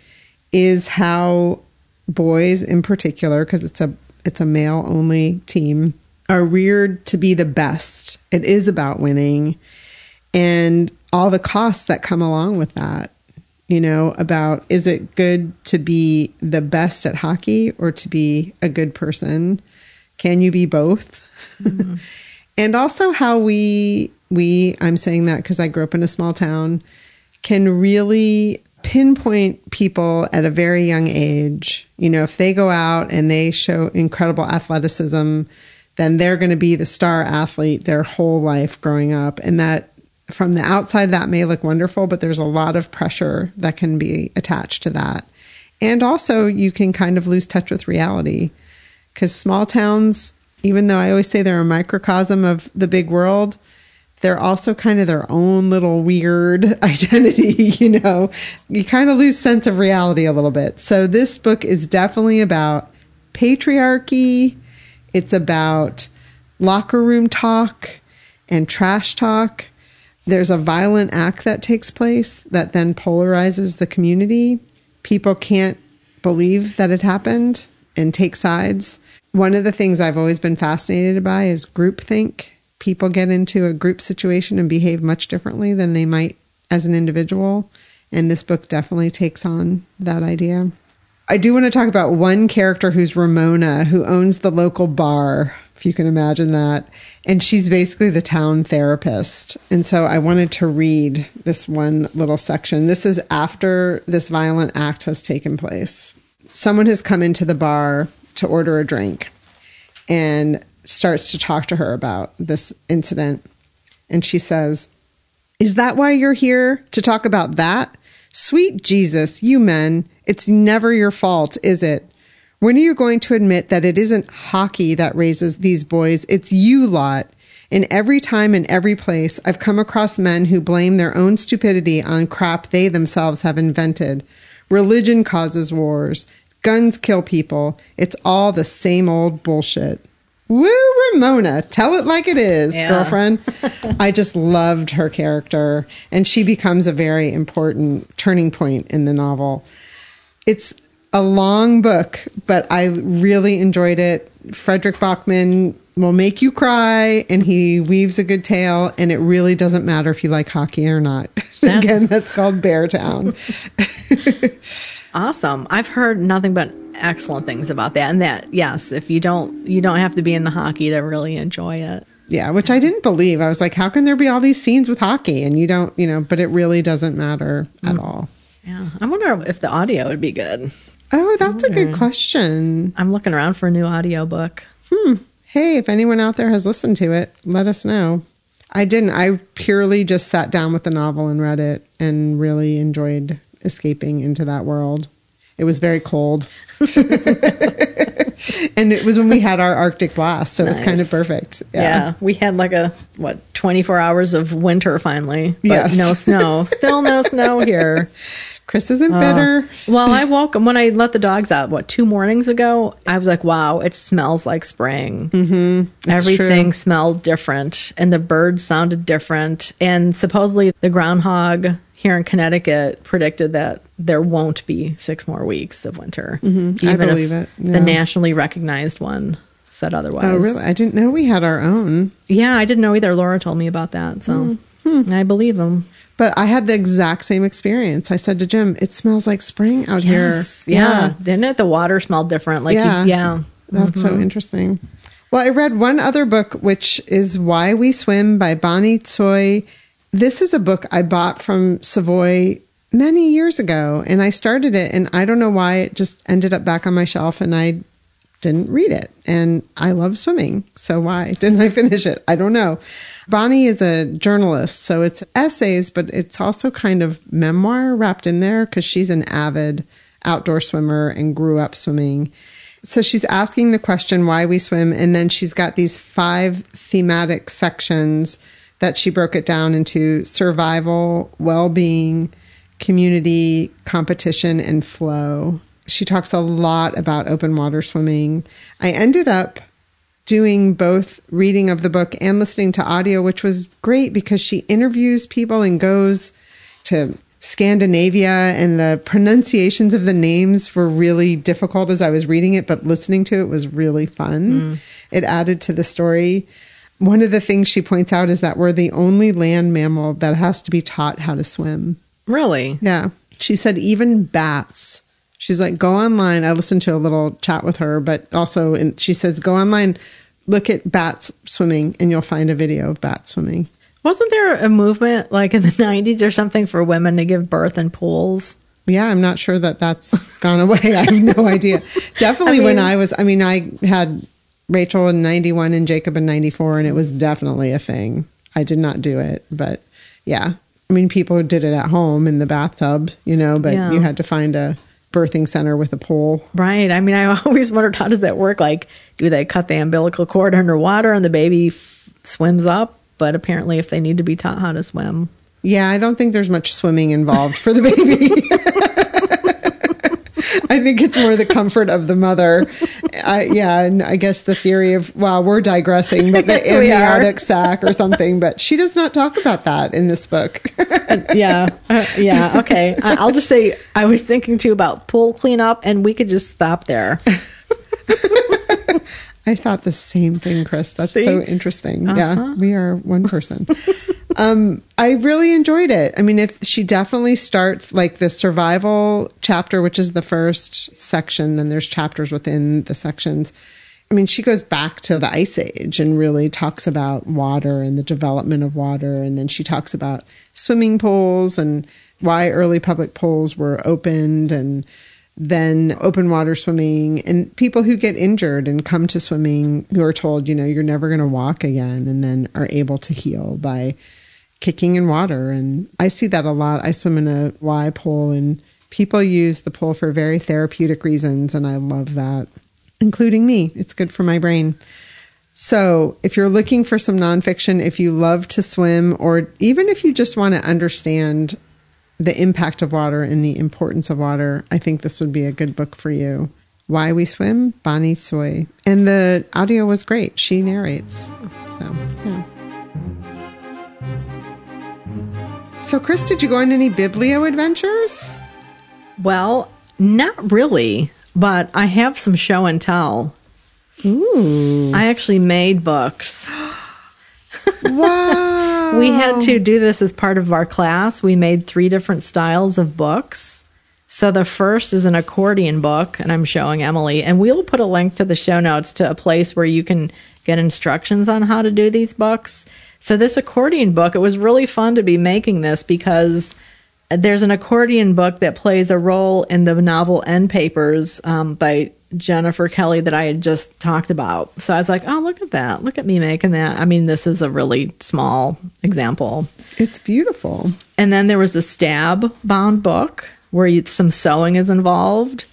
is how boys in particular, because it's a it's a male only team, are reared to be the best. It is about winning. And all the costs that come along with that you know about is it good to be the best at hockey or to be a good person can you be both mm-hmm. and also how we we i'm saying that because i grew up in a small town can really pinpoint people at a very young age you know if they go out and they show incredible athleticism then they're going to be the star athlete their whole life growing up and that from the outside, that may look wonderful, but there's a lot of pressure that can be attached to that. And also, you can kind of lose touch with reality because small towns, even though I always say they're a microcosm of the big world, they're also kind of their own little weird identity, you know. You kind of lose sense of reality a little bit. So this book is definitely about patriarchy. It's about locker room talk and trash talk there's a violent act that takes place that then polarizes the community. People can't believe that it happened and take sides. One of the things I've always been fascinated by is groupthink. People get into a group situation and behave much differently than they might as an individual. And this book definitely takes on that idea. I do want to talk about one character who's Ramona, who owns the local bar, if you can imagine that and she's basically the town therapist. And so I wanted to read this one little section. This is after this violent act has taken place. Someone has come into the bar to order a drink and starts to talk to her about this incident. And she says, Is that why you're here to talk about that? Sweet Jesus, you men, it's never your fault, is it? When are you going to admit that it isn't hockey that raises these boys? It's you lot. In every time and every place, I've come across men who blame their own stupidity on crap they themselves have invented. Religion causes wars. Guns kill people. It's all the same old bullshit. Woo, Ramona, tell it like it is, yeah. girlfriend. I just loved her character, and she becomes a very important turning point in the novel. It's a long book, but I really enjoyed it. Fredrik Backman will make you cry and he weaves a good tale and it really doesn't matter if you like hockey or not. Again, that's called Beartown. Awesome. I've heard nothing but excellent things about that. And that, yes, if you don't, you don't have to be into hockey to really enjoy it. yeah, which I didn't believe. I was like, how can there be all these scenes with hockey and you don't, you know, but it really doesn't matter at all. Yeah. I wonder if the audio would be good. Oh, that's a good question. I'm looking around for a new audio book. Hmm. Hey, if anyone out there has listened to it, let us know. I didn't. I purely just sat down with the novel and read it and really enjoyed escaping into that world. It was very cold. and it was when we had our Arctic blast, so it was kind of perfect. Yeah. We had like a, what, 24 hours of winter finally. But Yes. no snow. Still no snow here. Chris isn't bitter. Well, I woke when I let the dogs out, what, two mornings ago? I was like, wow, it smells like spring. Mm-hmm. Everything true. smelled different, and the birds sounded different. And supposedly, the groundhog here in Connecticut predicted that there won't be six more weeks of winter. Mm-hmm. I believe it, yeah. The nationally recognized one said otherwise. Oh, really? I didn't know we had our own. Yeah, I didn't know either. Laura told me about that. So Mm-hmm. I believe them. But I had the exact same experience. I said to Jim, "It smells like spring out Yes. here." Yeah. Didn't it? The water smelled different. Like, Yeah. you, yeah. That's so interesting. Well, I read one other book, which is Why We Swim by Bonnie Tsui. This is a book I bought from Savoy many years ago, and I started it, and I don't know why it just ended up back on my shelf, and I didn't read it. And I love swimming, so why didn't I finish it? I don't know. Bonnie is a journalist, so it's essays, but it's also kind of memoir wrapped in there because she's an avid outdoor swimmer and grew up swimming. So she's asking the question why we swim, and then she's got these five thematic sections that she broke it down into survival, well being, community, competition, and flow. She talks a lot about open water swimming. I ended up doing both reading of the book and listening to audio, which was great because she interviews people and goes to Scandinavia, and the pronunciations of the names were really difficult as I was reading it, but listening to it was really fun. Mm. It added to the story. One of the things she points out is that we're the only land mammal that has to be taught how to swim. Really? Yeah. She said even bats. She's like, go online. I listened to a little chat with her, but also, and she says, go online, look at bats swimming, and you'll find a video of bats swimming. Wasn't there a movement like in the 90s or something for women to give birth in pools? Yeah, I'm not sure that that's gone away. I have no idea. Definitely I when I was, I mean, I had Rachel in 91 and Jacob in 94, and it was definitely a thing. I did not do it, but yeah. I mean, people did it at home in the bathtub, you know, but Yeah. you had to find a birthing center with a pool. Right. I mean, I always wondered how does that work? Like, do they cut the umbilical cord underwater and the baby f- swims up? But apparently, if they need to be taught how to swim, Yeah, I don't think there's much swimming involved for the baby. I think it's more the comfort of the mother. I, yeah, and I guess the theory of well, we're digressing, but the Yes, amniotic sac or something. But she does not talk about that in this book. yeah, Uh, yeah, okay. I- I'll just say I was thinking too about pool cleanup, and we could just stop there. I thought the same thing, Chris. That's See? so interesting. Yeah, we are one person. um, I really enjoyed it. I mean, if she definitely starts like the survival chapter, which is the first section, then there's chapters within the sections. I mean, she goes back to the ice age and really talks about water and the development of water. And then she talks about swimming pools and why early public pools were opened and then open water swimming and people who get injured and come to swimming who are told, you know, you're never going to walk again and then are able to heal by kicking in water. And I see that a lot. I swim in a Y pool and people use the pool for very therapeutic reasons. And I love that, including me. It's good for my brain. So, if you're looking for some nonfiction, if you love to swim, or even if you just want to understand the impact of water and the importance of water, I think this would be a good book for you. Why We Swim, Bonnie Tsui. And the audio was great. She narrates. So, yeah. So, Chris, did you go on any Biblio adventures? Well, not really, but I have some show and tell Ooh. I actually made books. Wow. We had to do this as part of our class. We made three different styles of books. So the first is an accordion book, and I'm showing Emily, and we'll put a link to the show notes to a place where you can get instructions on how to do these books. So this accordion book, it was really fun to be making this because there's an accordion book that plays a role in the novel End Papers um, by Jennifer Kelly that I had just talked about. So I was like, oh, look at that. Look at me making that. I mean, this is a really small example. It's beautiful. And then there was a stab bound book where you, some sewing is involved.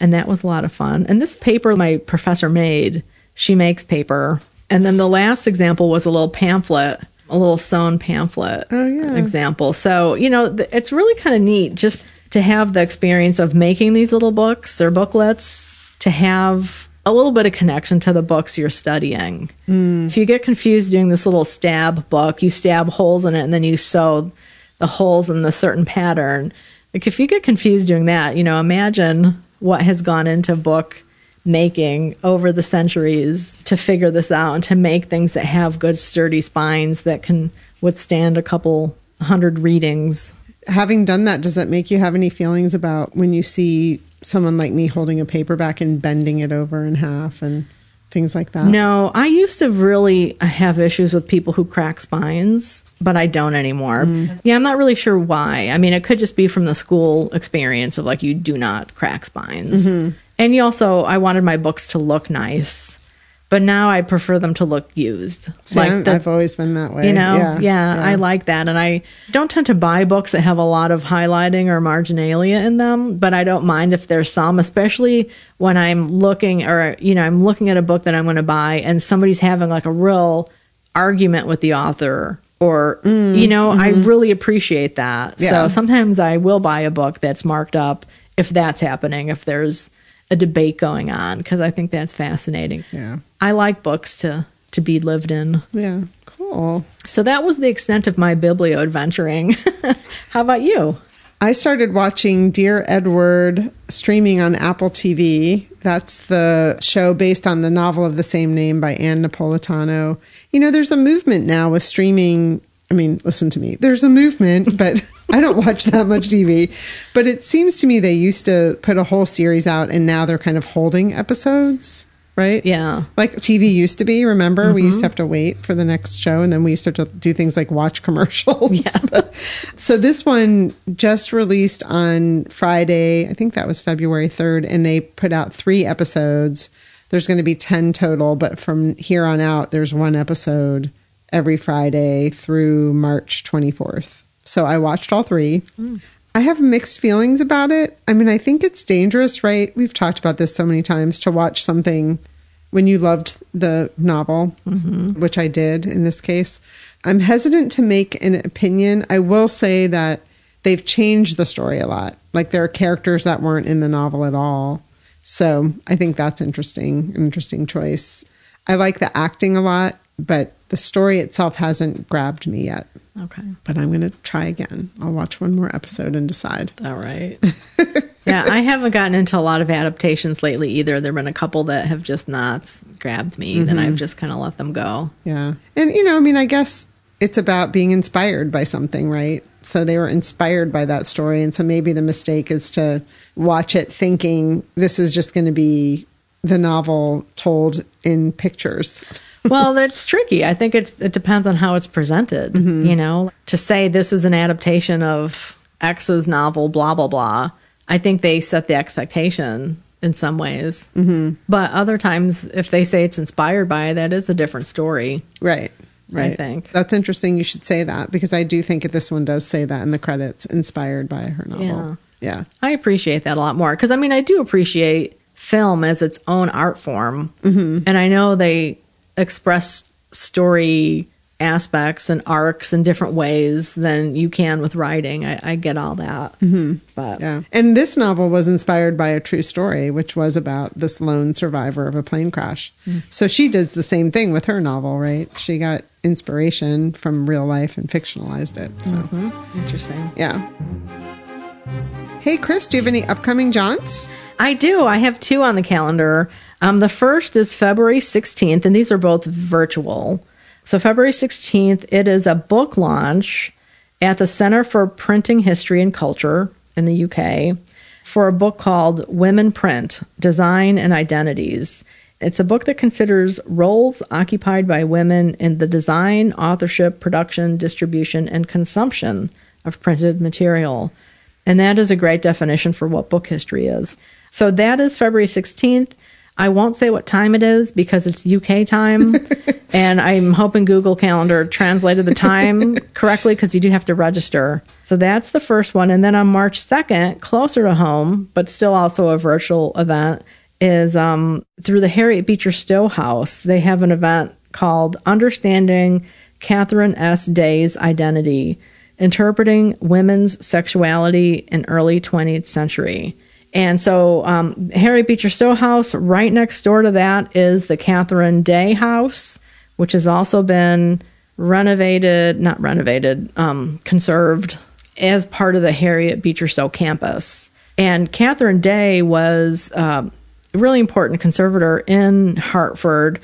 And that was a lot of fun. And this paper my professor made, she makes paper. And then the last example was a little pamphlet, a little sewn pamphlet Oh, yeah. example. So, you know, th- it's really kind of neat just to have the experience of making these little books or booklets, to have a little bit of connection to the books you're studying. Hmm. If you get confused doing this little stab book, you stab holes in it and then you sew the holes in the certain pattern. Like if you get confused doing that, you know, imagine what has gone into book making over the centuries to figure this out and to make things that have good sturdy spines that can withstand a couple hundred readings. Having done that, does that make you have any feelings about when you see someone like me holding a paperback and bending it over in half and things like that? No, I used to really have issues with people who crack spines, but I don't anymore. Mm. Yeah, I'm not really sure why. I mean, it could just be from the school experience of like you do not crack spines. Mm-hmm. And you also, I wanted my books to look nice, but now I prefer them to look used. I'm- the- I've always been that way. you know, yeah, yeah, I like that. And I don't tend to buy books that have a lot of highlighting or marginalia in them, but I don't mind if there's some, especially when I'm looking or, you know, I'm looking at a book that I'm going to buy and somebody's having like a real argument with the author or, mm, you know, I mm-hmm. really appreciate that. Yeah. So sometimes I will buy a book that's marked up if that's happening, if there's a debate going on, because I think that's fascinating. Yeah. I like books to, to be lived in. Yeah. Cool. So that was the extent of my biblio adventuring. How about you? I started watching Dear Edward streaming on Apple TV. That's the show based on the novel of the same name by Ann Napolitano. You know, there's a movement now with streaming. I mean, listen to me. There's a movement, but I don't watch that much TV. But it seems to me they used to put a whole series out and now they're kind of holding episodes, right? Yeah. Like TV used to be, remember? We used to mm-hmm. have to wait for the next show and then we used to to do things like watch commercials. Yeah. so this one just released on Friday, I think that was February 3rd, and they put out three episodes. There's going to be 10 total, but from here on out, there's one episode every Friday through March 24th. So I watched all three. Mm. I have mixed feelings about it. I mean, I think it's dangerous, right? We've talked about this so many times to watch something when you loved the novel, mm-hmm. which I did in this case. I'm hesitant to make an opinion. I will say that they've changed the story a lot. Like there are characters that weren't in the novel at all. So I think that's interesting, an interesting choice. I like the acting a lot, but the story itself hasn't grabbed me yet. Okay. But I'm going to try again. I'll watch one more episode and decide. All right. yeah, I haven't gotten into a lot of adaptations lately either. There have been a couple that have just not grabbed me, then mm-hmm. I've just kind of let them go. Yeah. And, you know, I mean, I guess it's about being inspired by something, right? So they were inspired by that story. And so maybe the mistake is to watch it thinking this is just going to be the novel told in pictures. Well, that's tricky. I think it, it depends on how it's presented. You know, to say this is an adaptation of X's novel, blah, blah, blah. I think they set the expectation in some ways. Mm-hmm. But other times, if they say it's inspired by, that is a different story. Right. Right. I think. That's interesting. You should say that because I do think this one does say that in the credits, inspired by her novel. Yeah. Yeah. I appreciate that a lot more because I mean I do appreciate film as its own art form, mm-hmm. and I know they express story aspects and arcs in different ways than you can with writing. I, I get all that, mm-hmm. but Yeah. And this novel was inspired by a true story, which was about this lone survivor of a plane crash. So she does the same thing with her novel, right? She got inspiration from real life and fictionalized it. So, interesting. yeah. Hey, Chris, do you have any upcoming jaunts? I do. I have two on the calendar. Um, the first is February 16th, and these are both virtual. So, February 16th, it is a book launch at the Center for Printing History and Culture in the UK for a book called Women Print Design and Identities. It's a book that considers roles occupied by women in the design, authorship, production, distribution, and consumption of printed material. And that is a great definition for what book history is. So that is February 16th. I won't say what time it is because it's UK time. and I'm hoping Google Calendar translated the time correctly because you do have to register. So that's the first one. And then on March 2nd, closer to home, but still also a virtual event, is um, through the Harriet Beecher Stowe House. They have an event called Understanding Katharine S. Day's Identity Interpreting Women's Sexuality in Early 20th Century. And so, um, Harriet Beecher Stowe House, right next door to that is the Katharine Day House, which has also been renovated, not renovated, um, conserved as part of the Harriet Beecher Stowe campus. And Katharine Day was uh, a really important conservator in Hartford.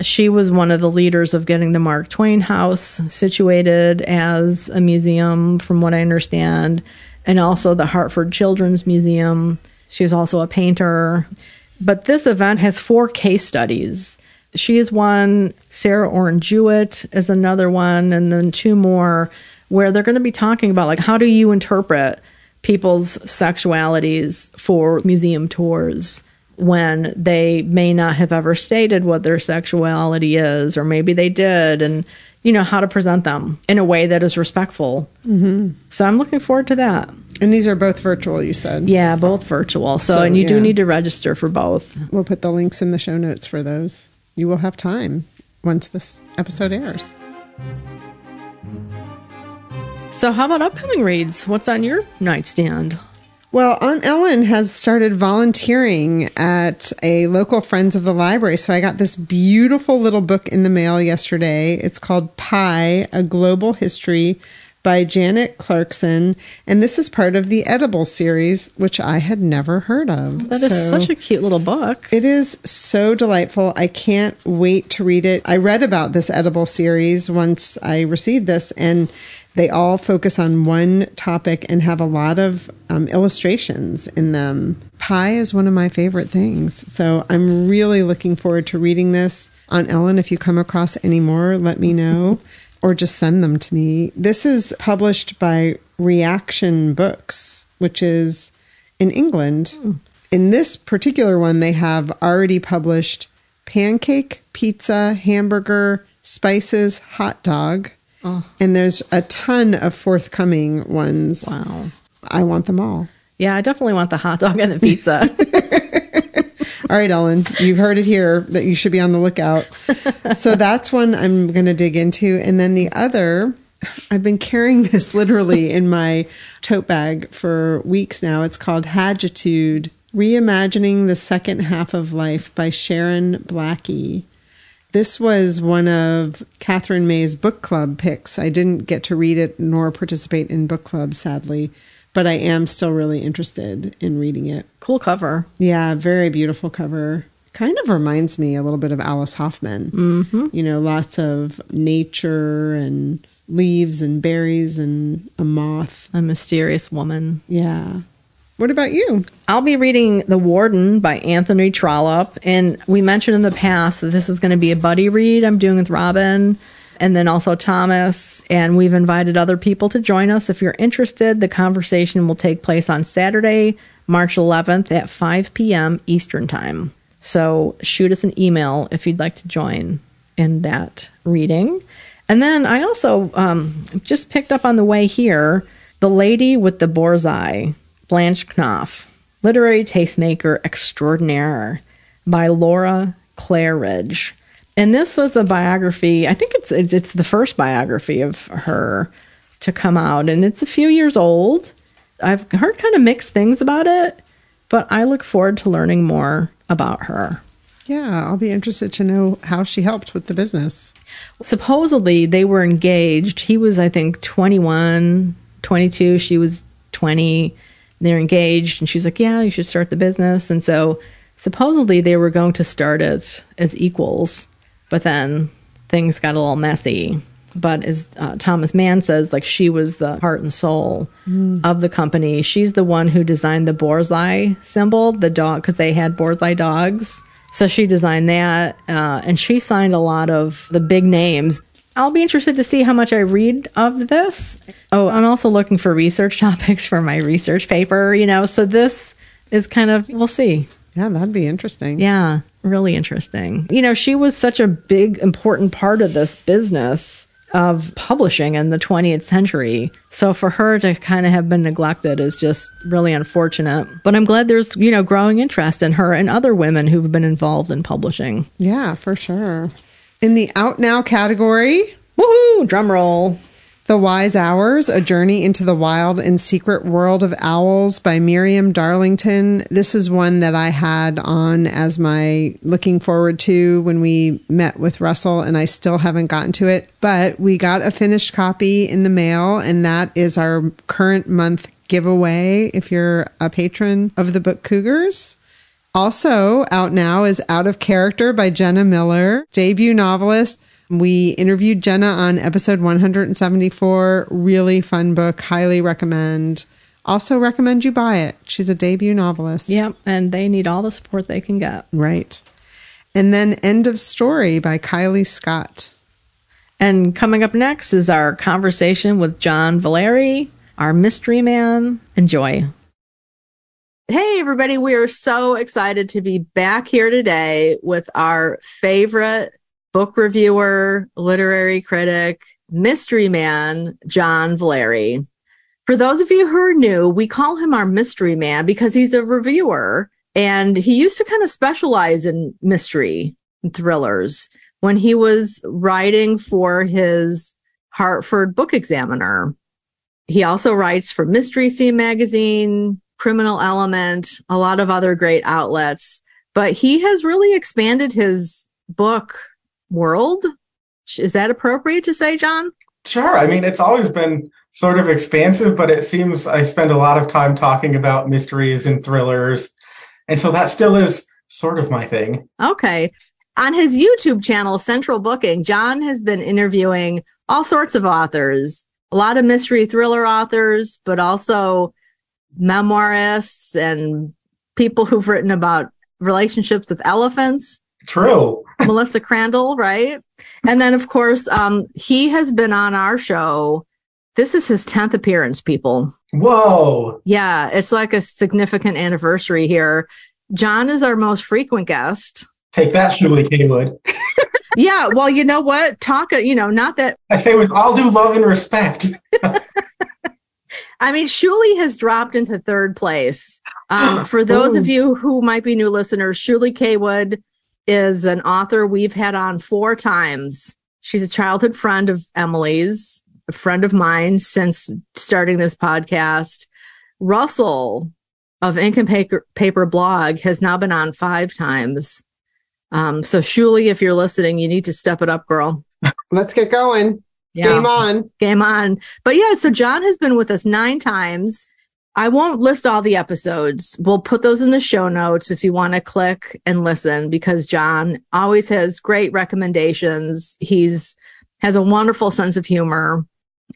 She was one of the leaders of getting the Mark Twain House situated as a museum, from what I understand and also the Hartford Children's Museum. She's also a painter. But this event has four case studies. She is one, Sarah Orne Jewett is another one, and then two more where they're going to be talking about like how do you interpret people's sexualities for museum tours when they may not have ever stated what their sexuality is, or maybe they did, and you know, how to present them in a way that is respectful. Mm-hmm. So I'm looking forward to that. And these are both virtual, you said? Yeah, both virtual. So, so and you yeah. do need to register for both. We'll put the links in the show notes for those. You will have time once this episode airs. So, how about upcoming reads? What's on your nightstand? Well, Aunt Ellen has started volunteering at a local Friends of the Library. So I got this beautiful little book in the mail yesterday. It's called Pie, A Global History by Janet Clarkson. And this is part of the Edible series, which I had never heard of. That is so such a cute little book. It is so delightful. I can't wait to read it. I read about this Edible series once I received this, and they all focus on one topic and have a lot of um, illustrations in them. Pie is one of my favorite things. So I'm really looking forward to reading this. On Ellen, if you come across any more, let me know or just send them to me. This is published by Reaktion Books, which is in England. Mm. In this particular one, they have already published pancake, pizza, hamburger, spices, hot dog Oh. And there's a ton of forthcoming ones. Wow. I want them all. Yeah, I definitely want the hot dog and the pizza. all right, Ellen, you've heard it here that you should be on the lookout. so that's one I'm going to dig into. And then the other, I've been carrying this literally in my tote bag for weeks now. It's called Hagitude Reimagining the Second Half of Life by Sharon Blackie. This was one of Katherine May's book club picks. I didn't get to read it nor participate in book club, sadly, but I am still really interested in reading it. Cool cover. Yeah, very beautiful cover. Kind of reminds me a little bit of Alice Hoffman. Mm-hmm. You know, lots of nature and leaves and berries and a moth. A mysterious woman. Yeah. What about you? I'll be reading The Warden by Anthony Trollope. And we mentioned in the past that this is going to be a buddy read I'm doing with Robin and then also Thomas. And we've invited other people to join us. If you're interested, the conversation will take place on Saturday, March 11th at 5 p.m. Eastern Time. So shoot us an email if you'd like to join in that reading. And then I also um, just picked up on the way here The Lady with the Borzoi Blanche Knopf, Literary Tastemaker Extraordinaire by Laura Claridge. And this was a biography, I think it's, it's, it's the first biography of her to come out, and it's a few years old. I've heard kind of mixed things about it, but I look forward to learning more about her. Yeah, I'll be interested to know how she helped with the business. Supposedly, they were engaged. He was, I think, 21, 22. She was 20 they're engaged. And she's like, Yeah, you should start the business. And so supposedly they were going to start it as equals, but then things got a little messy. But as uh, Thomas Mann says, like she was the heart and soul mm. of the company. She's the one who designed the Borzoi symbol, the dog, because they had Borzoi dogs. So she designed that, uh, and she signed a lot of the big names. I'll be interested to see how much I read of this. Oh, I'm also looking for research topics for my research paper, you know, so this is kind of, we'll see. Yeah, that'd be interesting. Yeah, really interesting. You know, she was such a big, important part of this business of publishing in the 20th century. So for her to kind of have been neglected is just really unfortunate. But I'm glad there's, you know, growing interest in her and other women who've been involved in publishing. Yeah, for sure. In the out now category, woohoo, drum roll. The Wise Hours, A Journey into the Wild and Secret World of Owls by Miriam Darlington. This is one that I had on as my looking forward to when we met with Russell, and I still haven't gotten to it. But we got a finished copy in the mail, and that is our current month giveaway if you're a patron of the book Cougars. Also out now is Out of Character by Jenna Miller, debut novelist. We interviewed Jenna on episode 174. Really fun book. Highly recommend. Also recommend you buy it. She's a debut novelist. Yep, and they need all the support they can get. Right. And then End of Story by Kylie Scott. And coming up next is our conversation with John Valeri, our mystery man. Enjoy. Hey, everybody. We are so excited to be back here today with our favorite book reviewer, literary critic, mystery man, John Valeri. For those of you who are new, we call him our mystery man because he's a reviewer and he used to kind of specialize in mystery and thrillers when he was writing for his Hartford Book Examiner. He also writes for Mystery Scene magazine, Criminal Element, a lot of other great outlets, but he has really expanded his book world. Is that appropriate to say, John? Sure. I mean, it's always been sort of expansive, but it seems I spend a lot of time talking about mysteries and thrillers. And so that still is sort of my thing. Okay. On his YouTube channel, Central Booking, John has been interviewing all sorts of authors, a lot of mystery thriller authors, but also memoirists and people who've written about relationships with elephants. True. Melissa Crandall, right? And then, of course, um, he has been on our show. This is his 10th appearance, people. Whoa. Yeah, it's like a significant anniversary here. John is our most frequent guest. Take that, Shuly Cawood. yeah, well, you know what? Talk, you know, not that. I say with all due love and respect. I mean, Shuly has dropped into third place. Um, for those of you who might be new listeners, Shuly Cawood is an author we've had on four times. She's a childhood friend of Emily's, a friend of mine since starting this podcast. Russell of Ink and Paper, Paper Blog has now been on five times. Um, so, Shuly, if you're listening, you need to step it up, girl. Let's get going. Yeah. Game on. Game on. But yeah, so John has been with us nine times. I won't list all the episodes. We'll put those in the show notes if you want to click and listen because John always has great recommendations. He's has a wonderful sense of humor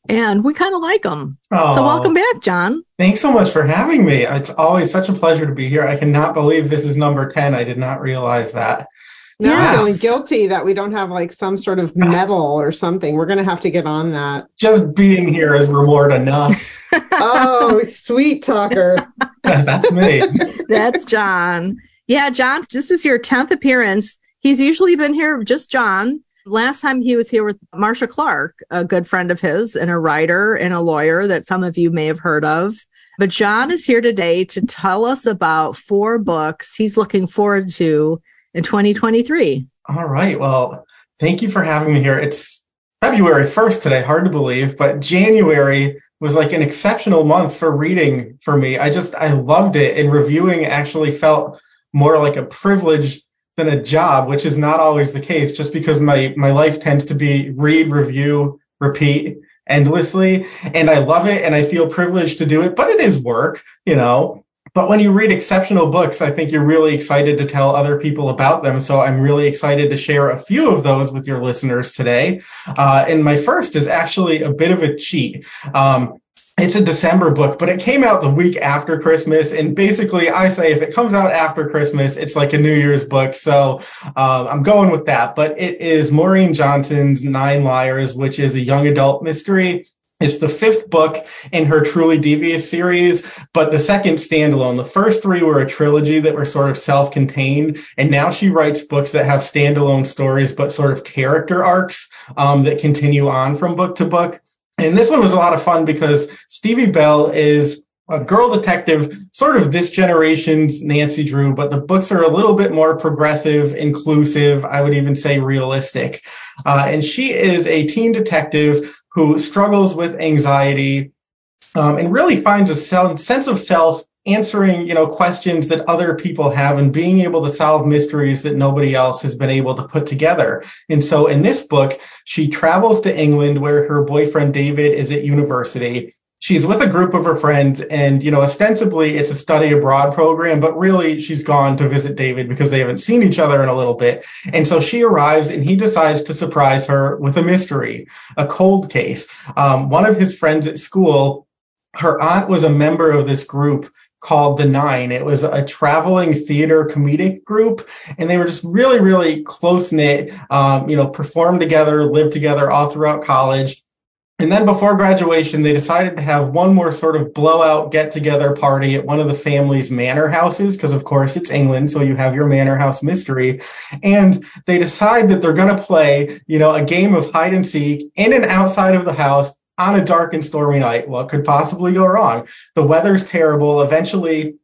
and we kind of like him. So welcome back, John. Thanks so much for having me. It's always such a pleasure to be here. I cannot believe this is number 10. I did not realize that. Now yes. I'm feeling guilty that we don't have like some sort of medal or something. We're going to have to get on that. Just being here is reward enough. oh, sweet talker. That's me. That's John. Yeah, John, this is your 10th appearance. He's usually been here, just John. Last time he was here with Marcia Clark, a good friend of his and a writer and a lawyer that some of you may have heard of. But John is here today to tell us about four books he's looking forward to in 2023. All right. Well, thank you for having me here. It's February 1st today, hard to believe, but January was like an exceptional month for reading for me. I just, I loved it. And reviewing actually felt more like a privilege than a job, which is not always the case just because my, my life tends to be read, review, repeat. endlessly and I love it and I feel privileged to do it, but it is work, you know. But when you read exceptional books, I think you're really excited to tell other people about them. So I'm really excited to share a few of those with your listeners today. Uh, and my first is actually a bit of a cheat. Um, it's a December book, but it came out the week after Christmas. And basically, I say if it comes out after Christmas, it's like a New Year's book. So uh, I'm going with that. But it is Maureen Johnson's Nine Liars, which is a young adult mystery. It's the fifth book in her Truly Devious series, but the second standalone. The first three were a trilogy that were sort of self contained. And now she writes books that have standalone stories, but sort of character arcs um, that continue on from book to book. And this one was a lot of fun because Stevie Bell is a girl detective, sort of this generation's Nancy Drew, but the books are a little bit more progressive, inclusive, I would even say realistic. Uh, and she is a teen detective who struggles with anxiety um, and really finds a sense of self answering you know questions that other people have and being able to solve mysteries that nobody else has been able to put together. And so in this book she travels to england where her boyfriend david is at university she's with a group of her friends and you know ostensibly it's a study abroad program but really she's gone to visit david because they haven't seen each other in a little bit and so she arrives and he decides to surprise her with a mystery a cold case um, one of his friends at school her aunt was a member of this group called The Nine. It was a traveling theater comedic group, and they were just really, really close knit. Um, you know, performed together, lived together all throughout college. And then before graduation, they decided to have one more sort of blowout get together party at one of the family's manor houses, because of course it's England, so you have your manor house mystery. And they decide that they're going to play, you know, a game of hide and seek in and outside of the house on a dark and stormy night. What could possibly go wrong? The weather's terrible. Eventually,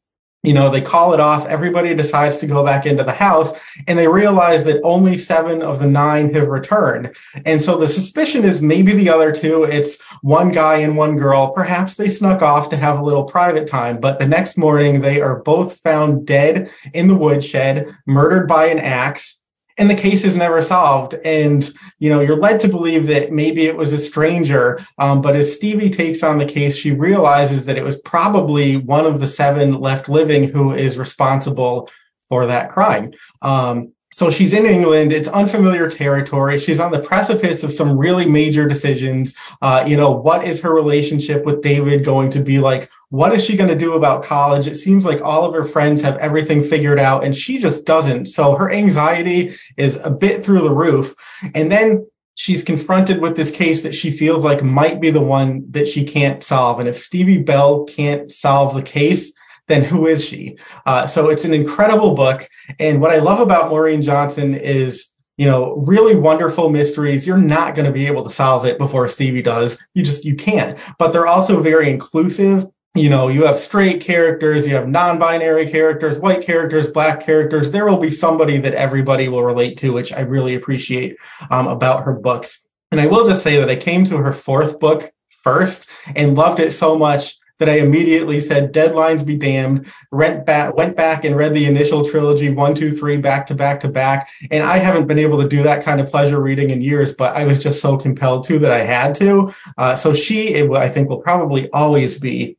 you know, they call it off. Everybody decides to go back into the house and they realize that only seven of the nine have returned. And so the suspicion is maybe the other two, it's one guy and one girl. Perhaps they snuck off to have a little private time, but the next morning they are both found dead in the woodshed, murdered by an axe and the case is never solved and you know you're led to believe that maybe it was a stranger um, but as stevie takes on the case she realizes that it was probably one of the seven left living who is responsible for that crime um, so she's in England. It's unfamiliar territory. She's on the precipice of some really major decisions. Uh, you know, what is her relationship with David going to be like? What is she going to do about college? It seems like all of her friends have everything figured out and she just doesn't. So her anxiety is a bit through the roof. And then she's confronted with this case that she feels like might be the one that she can't solve. And if Stevie Bell can't solve the case, then who is she? Uh, so it's an incredible book. And what I love about Maureen Johnson is, you know, really wonderful mysteries. You're not going to be able to solve it before Stevie does. You just, you can't. But they're also very inclusive. You know, you have straight characters, you have non binary characters, white characters, black characters. There will be somebody that everybody will relate to, which I really appreciate um, about her books. And I will just say that I came to her fourth book first and loved it so much that I immediately said, deadlines be damned, went back, went back and read the initial trilogy, one, two, three, back to back to back. And I haven't been able to do that kind of pleasure reading in years, but I was just so compelled to that I had to. Uh, so she, it, I think, will probably always be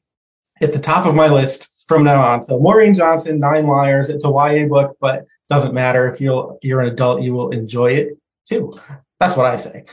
at the top of my list from now on. So Maureen Johnson, Nine Liars. It's a YA book, but doesn't matter if you're you're an adult, you will enjoy it too. That's what I say.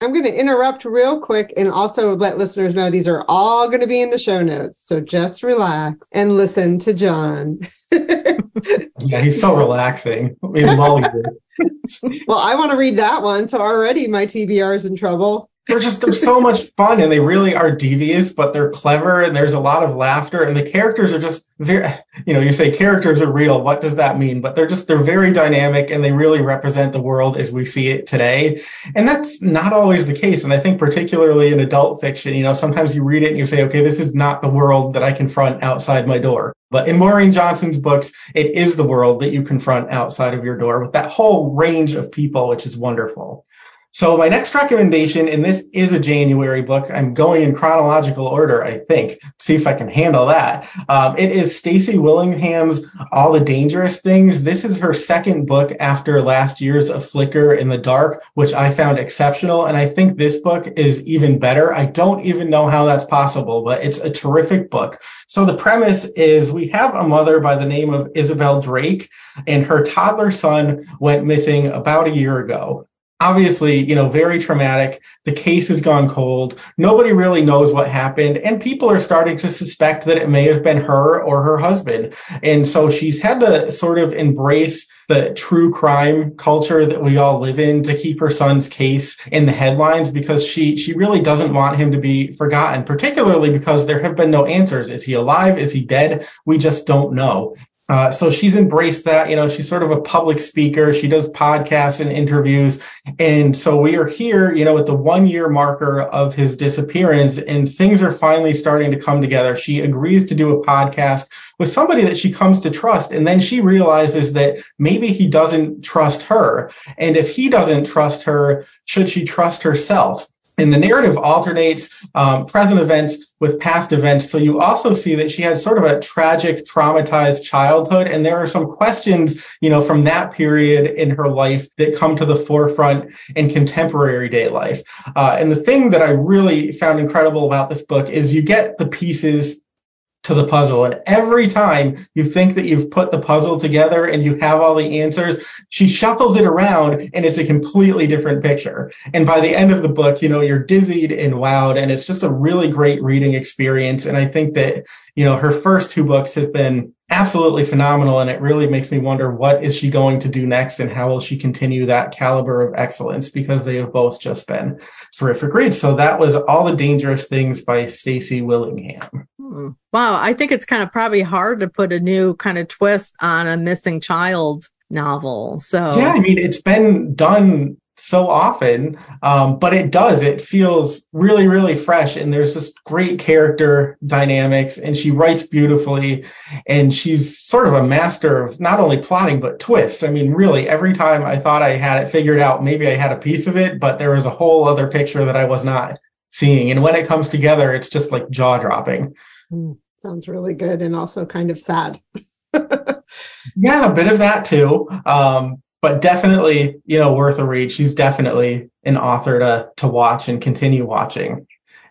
I'm going to interrupt real quick and also let listeners know these are all going to be in the show notes. So just relax and listen to John. yeah, he's so relaxing. I mean, well, I want to read that one. So already my TBR is in trouble they're just they're so much fun and they really are devious but they're clever and there's a lot of laughter and the characters are just very you know you say characters are real what does that mean? But they're just they're very dynamic and they really represent the world as we see it today. And that's not always the case and i think particularly in adult fiction you know sometimes you read it and you say okay this is not the world that i confront outside my door. But in maureen johnson's books it is the world that you confront outside of your door with that whole range of people which is wonderful So my next recommendation, and this is a January book. I'm going in chronological order, I think. See if I can handle that. Um, it is Stacy Willingham's All the Dangerous Things. This is her second book after last year's A Flicker in the Dark, which I found exceptional. And I think this book is even better. I don't even know how that's possible, but it's a terrific book. So the premise is we have a mother by the name of Isabel Drake and her toddler son went missing about a year ago obviously, you know, very traumatic. The case has gone cold. Nobody really knows what happened. And people are starting to suspect that it may have been her or her husband. And so she's had to sort of embrace the true crime culture that we all live in to keep her son's case in the headlines because she she really doesn't want him to be forgotten particularly because there have been no answers is he alive is he dead we just don't know uh, so she's embraced that. You know, she's sort of a public speaker. She does podcasts and interviews. And so we are here, you know, at the one year marker of his disappearance and things are finally starting to come together. She agrees to do a podcast with somebody that she comes to trust. And then she realizes that maybe he doesn't trust her. And if he doesn't trust her, should she trust herself? And the narrative alternates um, present events with past events. So you also see that she had sort of a tragic, traumatized childhood. And there are some questions, you know, from that period in her life that come to the forefront in contemporary day life. Uh, and the thing that I really found incredible about this book is you get the pieces to the puzzle. And every time you think that you've put the puzzle together and you have all the answers, she shuffles it around and it's a completely different picture. And by the end of the book, you know, you're dizzied and wowed and it's just a really great reading experience. And I think that, you know, her first two books have been absolutely phenomenal. And it really makes me wonder what is she going to do next and how will she continue that caliber of excellence because they have both just been terrific reads. So that was All the Dangerous Things by Stacy Willingham. Hmm. Wow. I think it's kind of probably hard to put a new kind of twist on a missing child novel. So yeah, I mean, it's been done so often, um, but it does. It feels really, really fresh, and there's just great character dynamics. And she writes beautifully, and she's sort of a master of not only plotting but twists. I mean, really, every time I thought I had it figured out, maybe I had a piece of it, but there was a whole other picture that I was not seeing. And when it comes together, it's just like jaw dropping. Mm, sounds really good, and also kind of sad. yeah, a bit of that too. Um, but definitely, you know, worth a read. She's definitely an author to to watch and continue watching.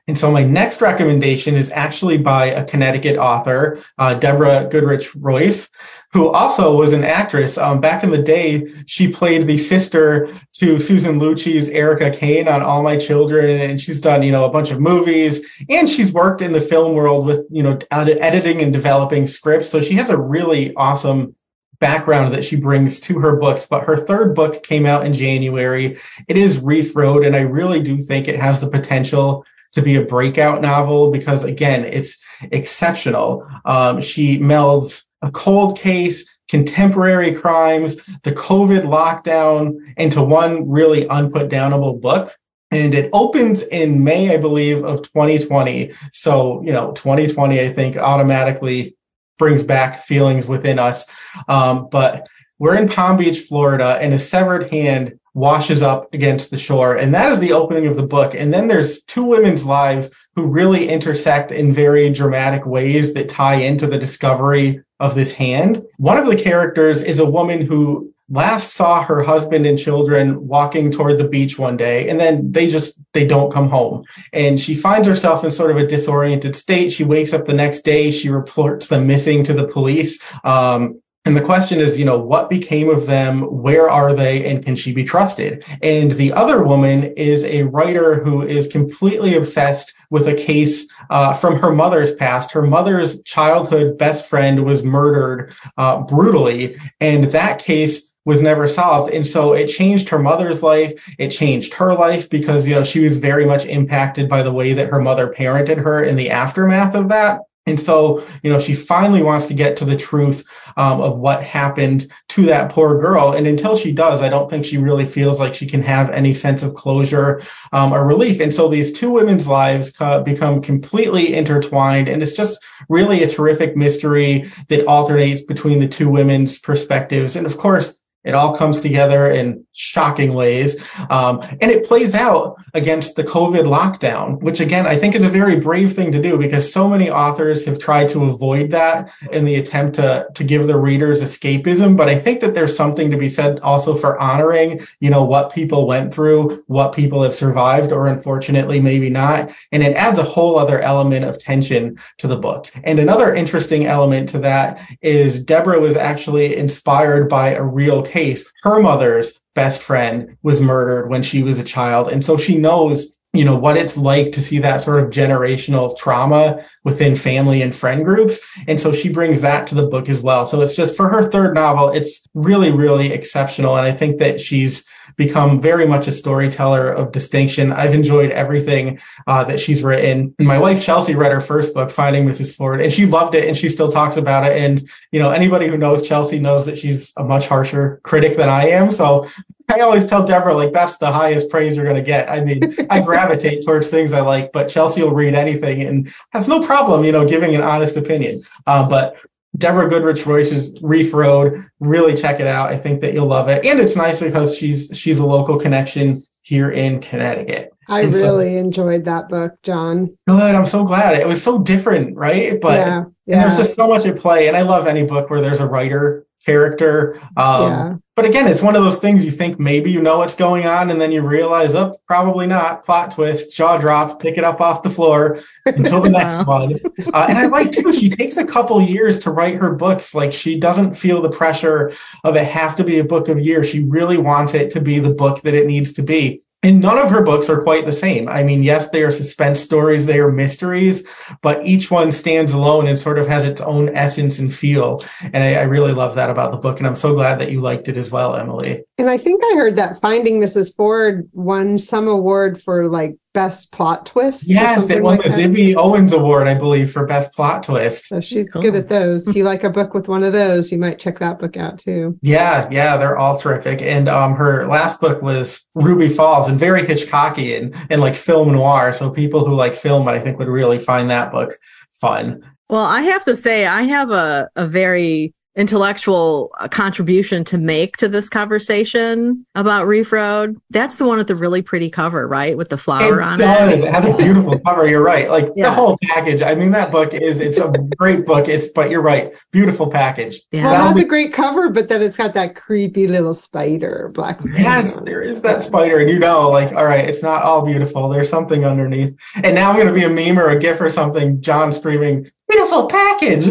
And so my next recommendation is actually by a Connecticut author, uh, Deborah Goodrich Royce, who also was an actress. Um, back in the day, she played the sister to Susan Lucci's Erica Kane on All My Children, and she's done, you know, a bunch of movies, and she's worked in the film world with, you know, editing and developing scripts. So she has a really awesome background that she brings to her books. But her third book came out in January. It is Reef Road, and I really do think it has the potential to be a breakout novel because, again, it's exceptional. Um, she melds a cold case, contemporary crimes, the COVID lockdown into one really unputdownable book. And it opens in May, I believe, of 2020. So, you know, 2020, I think, automatically brings back feelings within us. Um, but we're in Palm Beach, Florida, and a severed hand washes up against the shore. And that is the opening of the book. And then there's two women's lives who really intersect in very dramatic ways that tie into the discovery of this hand. One of the characters is a woman who last saw her husband and children walking toward the beach one day and then they just they don't come home and she finds herself in sort of a disoriented state she wakes up the next day she reports them missing to the police um, and the question is, you know, what became of them? Where are they? And can she be trusted? And the other woman is a writer who is completely obsessed with a case uh, from her mother's past. Her mother's childhood best friend was murdered uh, brutally. And that case was never solved. And so it changed her mother's life. It changed her life because, you know, she was very much impacted by the way that her mother parented her in the aftermath of that. And so, you know, she finally wants to get to the truth um, of what happened to that poor girl. And until she does, I don't think she really feels like she can have any sense of closure um, or relief. And so these two women's lives become completely intertwined. And it's just really a terrific mystery that alternates between the two women's perspectives. And of course, It all comes together in shocking ways. Um, and it plays out against the COVID lockdown, which again, I think is a very brave thing to do because so many authors have tried to avoid that in the attempt to, to give the readers escapism. But I think that there's something to be said also for honoring, you know, what people went through, what people have survived, or unfortunately, maybe not. And it adds a whole other element of tension to the book. And another interesting element to that is Deborah was actually inspired by a real case. Her mother's best friend was murdered when she was a child. And so she knows, you know, what it's like to see that sort of generational trauma within family and friend groups. And so she brings that to the book as well. So it's just for her third novel, it's really, really exceptional. And I think that she's become very much a storyteller of distinction. I've enjoyed everything uh, that she's written. And my wife Chelsea read her first book, Finding Mrs. Ford, and she loved it, and she still talks about it. And you know, anybody who knows Chelsea knows that she's a much harsher critic than I am. So I always tell Deborah, like, that's the highest praise you're going to get. I mean, I gravitate towards things I like, but Chelsea will read anything and has no problem, you know, giving an honest opinion. Uh, but Deborah Goodrich Royce's Reef Road. Really check it out. I think that you'll love it. And it's nice because she's she's a local connection here in Connecticut. I and really so, enjoyed that book, John. Good. I'm so glad. It was so different, right? But yeah, yeah. there's just so much at play. And I love any book where there's a writer character. Um, yeah. But again, it's one of those things you think maybe you know what's going on, and then you realize, oh, probably not. Plot twist, jaw drop, pick it up off the floor until the next one. Uh, and I like too, she takes a couple years to write her books. Like she doesn't feel the pressure of it has to be a book of year. She really wants it to be the book that it needs to be. And none of her books are quite the same. I mean, yes, they are suspense stories, they are mysteries, but each one stands alone and sort of has its own essence and feel. And I, I, really love that about the book. And I'm so glad that you liked it as well, Emily. And I think I heard that Finding Mrs. Ford won some award for like best plot twist. Yes, it won like the Zibby Owens Award, I believe, for best plot twist. So she's cool. good at those. If you like a book with one of those, you might check that book out too. Yeah, yeah, they're all terrific. And um, her last book was Ruby Falls and very Hitchcockian and like film noir. So people who like film, I think, would really find that book fun. Well, I have to say, I have a, a very intellectual uh, contribution to make to this conversation about Reef Road. That's the one with the really pretty cover, right? With the flower it on does. it. It has a beautiful cover. You're right. Like yeah. the whole package. I mean, that book is, it's a great book. It's, but you're right. Beautiful package. Yeah. Well, it has be- a great cover, but then it's got that creepy little spider, black spider. Yes, there is that spider. And you know, like, all right, it's not all beautiful. There's something underneath. And now I'm going to be a meme or a gif or something. John screaming, beautiful package.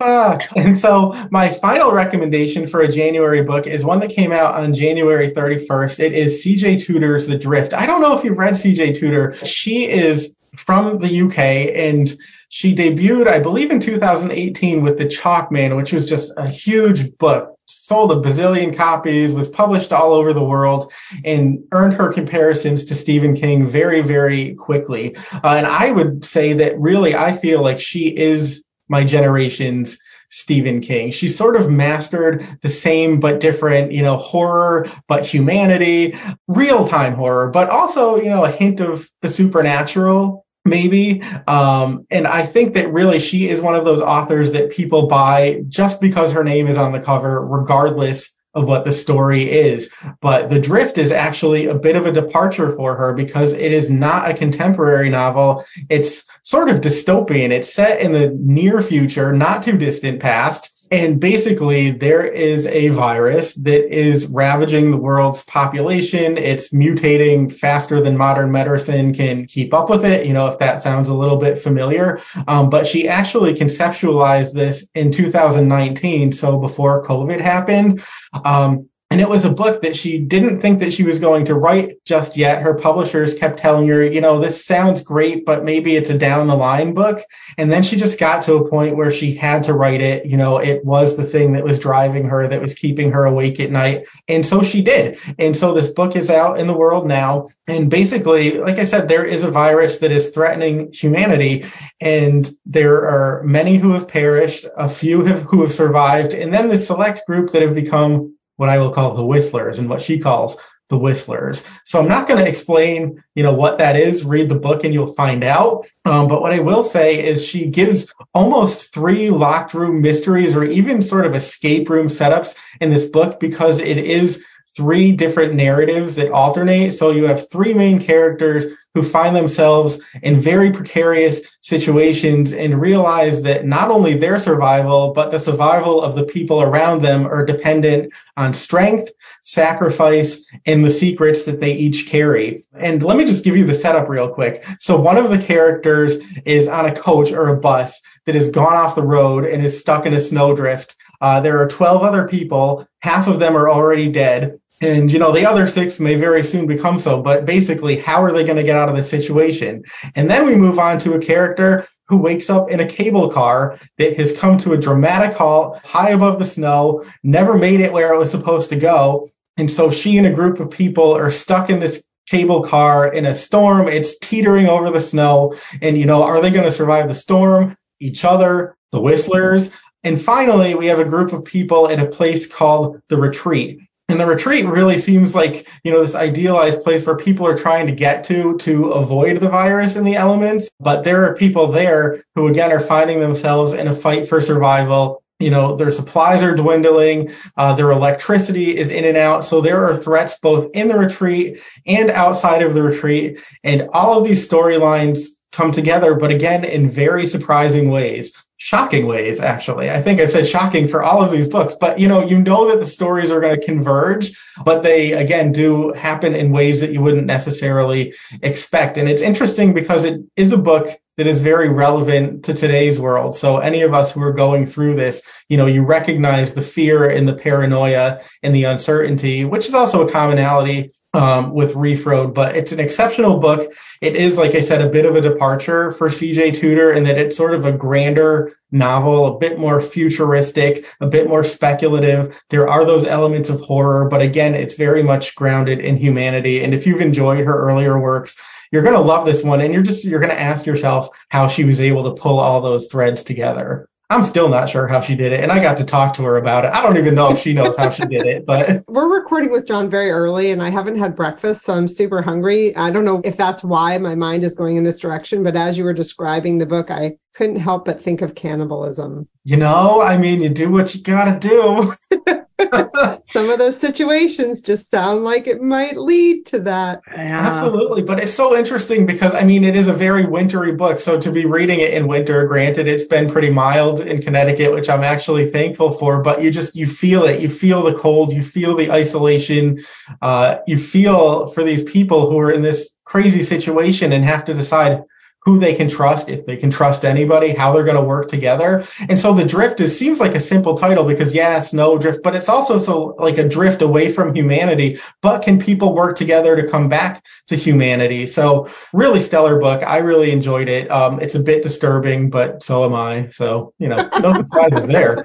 Uh, and so my final recommendation for a January book is one that came out on January 31st. It is CJ Tudor's The Drift. I don't know if you've read CJ Tudor. She is from the UK and she debuted, I believe, in 2018 with The Chalk Man, which was just a huge book, sold a bazillion copies, was published all over the world, and earned her comparisons to Stephen King very, very quickly. Uh, and I would say that really, I feel like she is my generation's Stephen King. She sort of mastered the same but different, you know, horror, but humanity, real time horror, but also, you know, a hint of the supernatural maybe. Um, and I think that really she is one of those authors that people buy just because her name is on the cover, regardless of what the story is. But The Drift is actually a bit of a departure for her because it is not a contemporary novel. It's sort of dystopian. It's set in the near future, not too distant past. And basically, there is a virus that is ravaging the world's population. It's mutating faster than modern medicine can keep up with it. You know, if that sounds a little bit familiar. Um, but she actually conceptualized this in 2019. So before COVID happened. Um, and it was a book that she didn't think that she was going to write just yet. Her publishers kept telling her, you know, this sounds great, but maybe it's a down the line book. And then she just got to a point where she had to write it. You know, it was the thing that was driving her, that was keeping her awake at night. And so she did. And so this book is out in the world now. And basically, like I said, there is a virus that is threatening humanity. And there are many who have perished, a few have, who have survived. And then the select group that have become what I will call the whistlers and what she calls the Whistlers. So I'm not going to explain, you know, what that is. Read the book and you'll find out. Um, but what I will say is she gives almost three locked room mysteries or even sort of escape room setups in this book because it is three different narratives that alternate. So you have three main characters who find themselves in very precarious situations and realize that not only their survival, but the survival of the people around them are dependent on strength, sacrifice, and the secrets that they each carry. And let me just give you the setup real quick. So one of the characters is on a coach or a bus that has gone off the road and is stuck in a snowdrift. Uh, there are 12 other people. Half of them are already dead. And, you know, the other six may very soon become so, but basically, how are they going to get out of this situation? And then we move on to a character who wakes up in a cable car that has come to a dramatic halt high above the snow, never made it where it was supposed to go. And so she and a group of people are stuck in this cable car in a storm. It's teetering over the snow. And, you know, are they going to survive the storm? Each other, the Whistlers. And finally, we have a group of people in a place called the Retreat. And the retreat really seems like, you know, this idealized place where people are trying to get to to avoid the virus and the elements. But there are people there who, again, are finding themselves in a fight for survival. You know, their supplies are dwindling, uh, their electricity is in and out. So there are threats both in the retreat and outside of the retreat. And all of these storylines come together, but again, in very surprising ways shocking ways actually. I think i've said shocking for all of these books but you know you know that the stories are going to converge but they again do happen in ways that you wouldn't necessarily expect. And it's interesting because it is a book that is very relevant to today's world. So any of us who are going through this you know you recognize the fear and the paranoia and the uncertainty which is also a commonality um, with Reef Road, but it's an exceptional book. It is, like I said, a bit of a departure for CJ Tudor in that it's sort of a grander novel, a bit more futuristic, a bit more speculative. There are those elements of horror, but again, it's very much grounded in humanity. And if you've enjoyed her earlier works, you're going to love this one. And you're just, you're going to ask yourself how she was able to pull all those threads together. I'm still not sure how she did it. And I got to talk to her about it. I don't even know if she knows how she did it, but we're recording with John very early and I haven't had breakfast, so I'm super hungry. I don't know if that's why my mind is going in this direction, but as you were describing the book, I couldn't help but think of cannibalism. You know, I mean, you do what you got to do. Some of those situations just sound like it might lead to that. Yeah. Absolutely. But it's so interesting because, I mean, it is a very wintry book. So to be reading it in winter, granted, it's been pretty mild in Connecticut, which I'm actually thankful for, but you just, you feel it. You feel the cold. You feel the isolation. Uh, you feel for these people who are in this crazy situation and have to decide who they can trust, if they can trust anybody, how they're going to work together. And so the drift is seems like a simple title because yeah, it's no drift, but it's also so like a drift away from humanity. But can people work together to come back to humanity? So really stellar book. I really enjoyed it. Um, it's a bit disturbing, but so am I. So you know, no surprises there.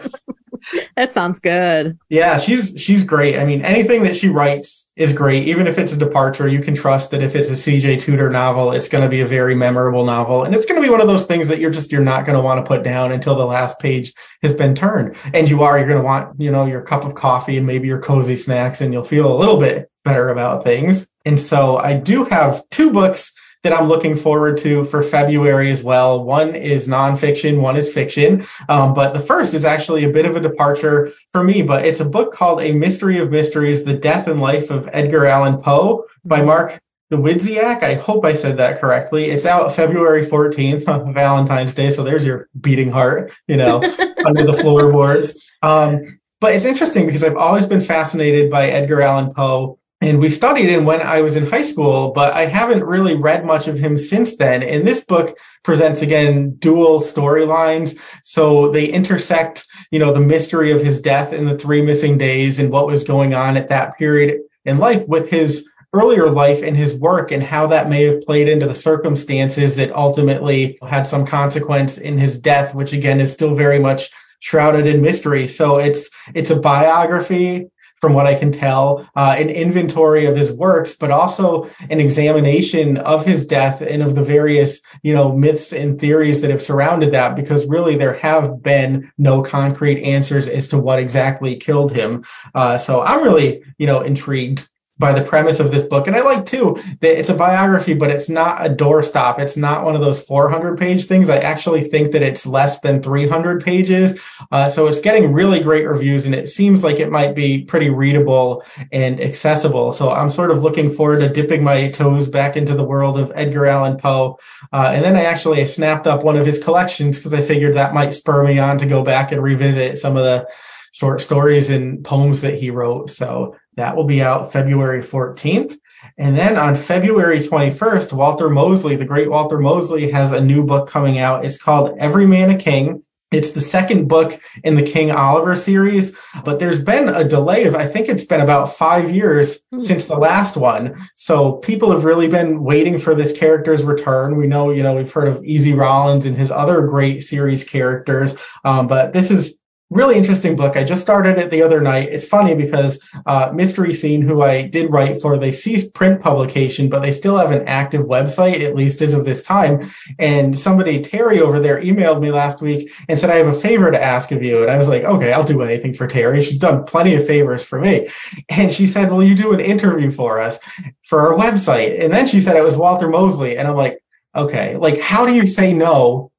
that sounds good. Yeah, she's she's great. I mean, anything that she writes is great. Even if it's a departure, you can trust that if it's a CJ Tudor novel, it's going to be a very memorable novel, and it's going to be one of those things that you're just you're not going to want to put down until the last page has been turned. And you are you're going to want you know your cup of coffee and maybe your cozy snacks, and you'll feel a little bit better about things. And so I do have two books that I'm looking forward to for February as well. One is nonfiction, one is fiction. Um, but the first is actually a bit of a departure for me, but it's a book called A Mystery of Mysteries The Death and Life of Edgar Allan Poe by Mark Dawidziak. I hope I said that correctly. It's out February 14th on Valentine's Day. So there's your beating heart, you know, under the floorboards. Um, but it's interesting because I've always been fascinated by Edgar Allan Poe and we studied him when I was in high school, but I haven't really read much of him since then. And this book presents again dual storylines. So they intersect, you know, the mystery of his death and the three missing days and what was going on at that period in life with his earlier life and his work and how that may have played into the circumstances that ultimately had some consequence in his death, which again is still very much shrouded in mystery. So it's it's a biography from what I can tell, uh, an inventory of his works, but also an examination of his death and of the various, you know, myths and theories that have surrounded that, because really there have been no concrete answers as to what exactly killed him. Uh, so I'm really, you know, intrigued by the premise of this book. And I like too that it's a biography, but it's not a doorstop. It's not one of those 400 page things. I actually think that it's less than 300 pages. Uh, so it's getting really great reviews and it seems like it might be pretty readable and accessible. So I'm sort of looking forward to dipping my toes back into the world of Edgar Allan Poe. Uh, and then I actually snapped up one of his collections because I figured that might spur me on to go back and revisit some of the short stories and poems that he wrote. So that will be out February 14th. And then on February 21st, Walter Mosley, the great Walter Mosley, has a new book coming out. It's called Every Man a King. It's the second book in the King Oliver series, but there's been a delay of, I think it's been about five years mm. since the last one. So people have really been waiting for this character's return. We know, you know, we've heard of Easy Rawlins and his other great series characters. Um, but this is really interesting book. I just started it the other night. It's funny because uh, Mystery Scene, who I did write for, they ceased print publication, but they still have an active website, at least as of this time. And somebody, Terry over there, emailed me last week and said, I have a favor to ask of you. And I was like, okay, I'll do anything for Terry. She's done plenty of favors for me. And she said, well, you do an interview for us for our website. And then she said it was Walter Mosley. And I'm like, okay, like, how do you say no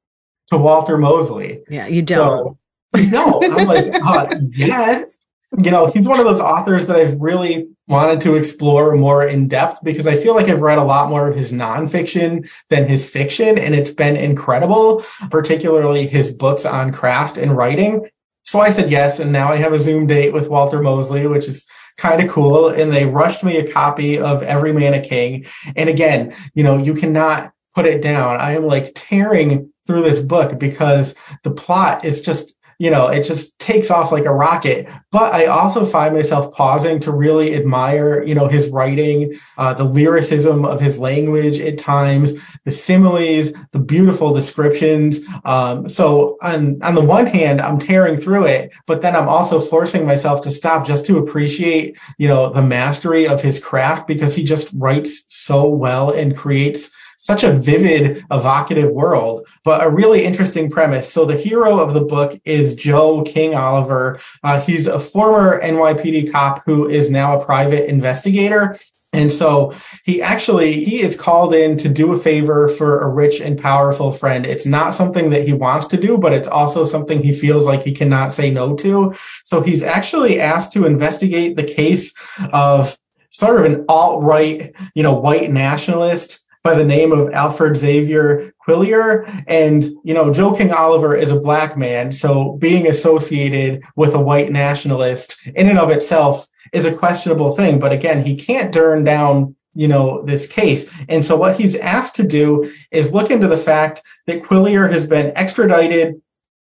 to Walter Mosley? Yeah, you don't. So, no, I'm like, uh, yes. You know, he's one of those authors that I've really wanted to explore more in depth because I feel like I've read a lot more of his nonfiction than his fiction, and it's been incredible, particularly his books on craft and writing. So I said yes, and now I have a Zoom date with Walter Mosley, which is kind of cool. And they rushed me a copy of Every Man a King. And again, you know, you cannot put it down. I am like tearing through this book because the plot is just you know, it just takes off like a rocket. But I also find myself pausing to really admire, you know, his writing, uh, the lyricism of his language at times, the similes, the beautiful descriptions. Um, so on, on the one hand, I'm tearing through it, but then I'm also forcing myself to stop just to appreciate, you know, the mastery of his craft because he just writes so well and creates such a vivid, evocative world, but a really interesting premise. So the hero of the book is Joe King Oliver. Uh, he's a former NYPD cop who is now a private investigator. And so he actually he is called in to do a favor for a rich and powerful friend. It's not something that he wants to do, but it's also something he feels like he cannot say no to. So he's actually asked to investigate the case of sort of an alt-right, you know, white nationalist by the name of Alfred Xavier Quillier. And, you know, Joe King Oliver is a black man. So being associated with a white nationalist in and of itself is a questionable thing. But again, he can't turn down you know, this case. And so what he's asked to do is look into the fact that Quillier has been extradited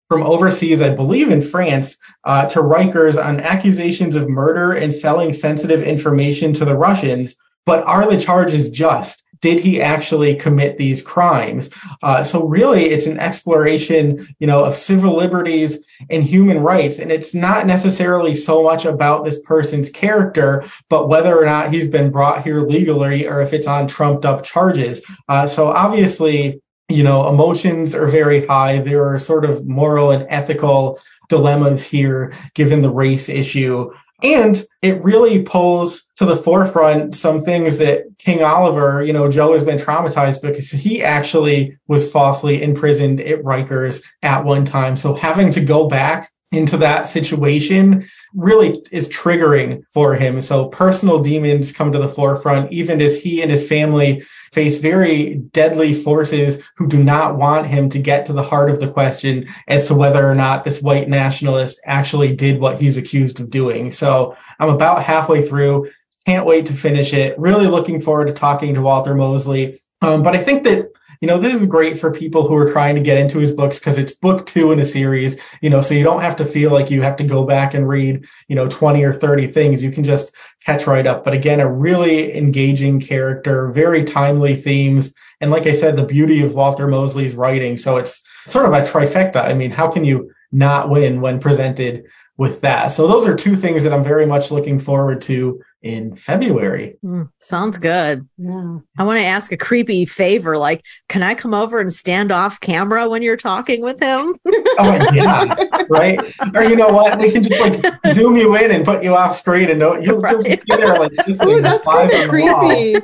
from overseas, I believe in France, uh, to Rikers on accusations of murder and selling sensitive information to the Russians. But are the charges just? Did he actually commit these crimes? Uh, so really, it's an exploration, you know, of civil liberties and human rights, and it's not necessarily so much about this person's character, but whether or not he's been brought here legally or if it's on trumped up charges. Uh, so obviously, you know, emotions are very high. There are sort of moral and ethical dilemmas here, given the race issue. And it really pulls to the forefront some things that King Oliver, you know, Joe has been traumatized because he actually was falsely imprisoned at Rikers at one time. So having to go back into that situation really is triggering for him. So personal demons come to the forefront, even as he and his family face very deadly forces who do not want him to get to the heart of the question as to whether or not this white nationalist actually did what he's accused of doing. So I'm about halfway through. Can't wait to finish it. Really looking forward to talking to Walter Mosley. Um, but I think that you know, this is great for people who are trying to get into his books because it's book two in a series, you know, so you don't have to feel like you have to go back and read, you know, 20 or 30 things. You can just catch right up. But again, a really engaging character, very timely themes. And like I said, the beauty of Walter Mosley's writing. So it's sort of a trifecta. I mean, how can you not win when presented with that? So those are two things that I'm very much looking forward to in February. Mm, sounds good. Yeah. I want to ask a creepy favor. Like, can I come over and stand off camera when you're talking with him? Oh yeah, right. Or you know what? We can just like zoom you in and put you off screen, and no, you'll, Right. just be there like this. Oh, that's kind of creepy.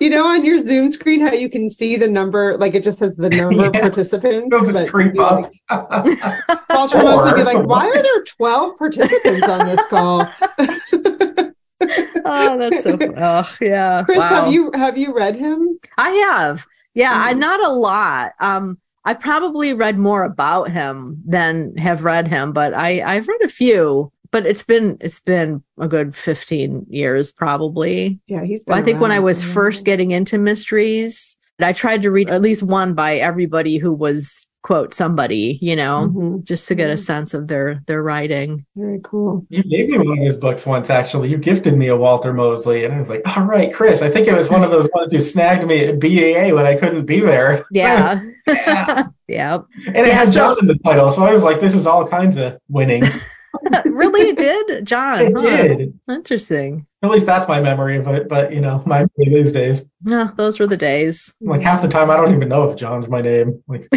You know, on your Zoom screen, how you can see the number, like it just says the number of participants. They'll just but creep you'd be up. Like, Walter will also be like, why are there 12 participants on this call? oh, that's so. Oh, yeah. Chris, wow. have you have you read him? I have. Yeah, I Mhm. not a lot. Um, I've probably read more about him than have read him, but I I've read a few. But it's been it's been a good fifteen years probably. Yeah, he's. Well, I think when I was first getting into mysteries, I tried to read at least one by everybody who was quote somebody, you know, Mhm. just to get a sense of their their writing. Very cool. You gave me one of his books once, actually. You gifted me a Walter Mosley, and I was like, "All right, Chris." I think it was one of those ones you snagged me at BEA when I couldn't be there. Yeah. Yeah. yeah. And it Yeah, had so- John in the title, so I was like, "This is all kinds of winning." really it did, John. It huh? did. Interesting. At least that's my memory of it. But you know, my these days, Yeah, those were the days. like half the time, I don't even know if John's my name. Like,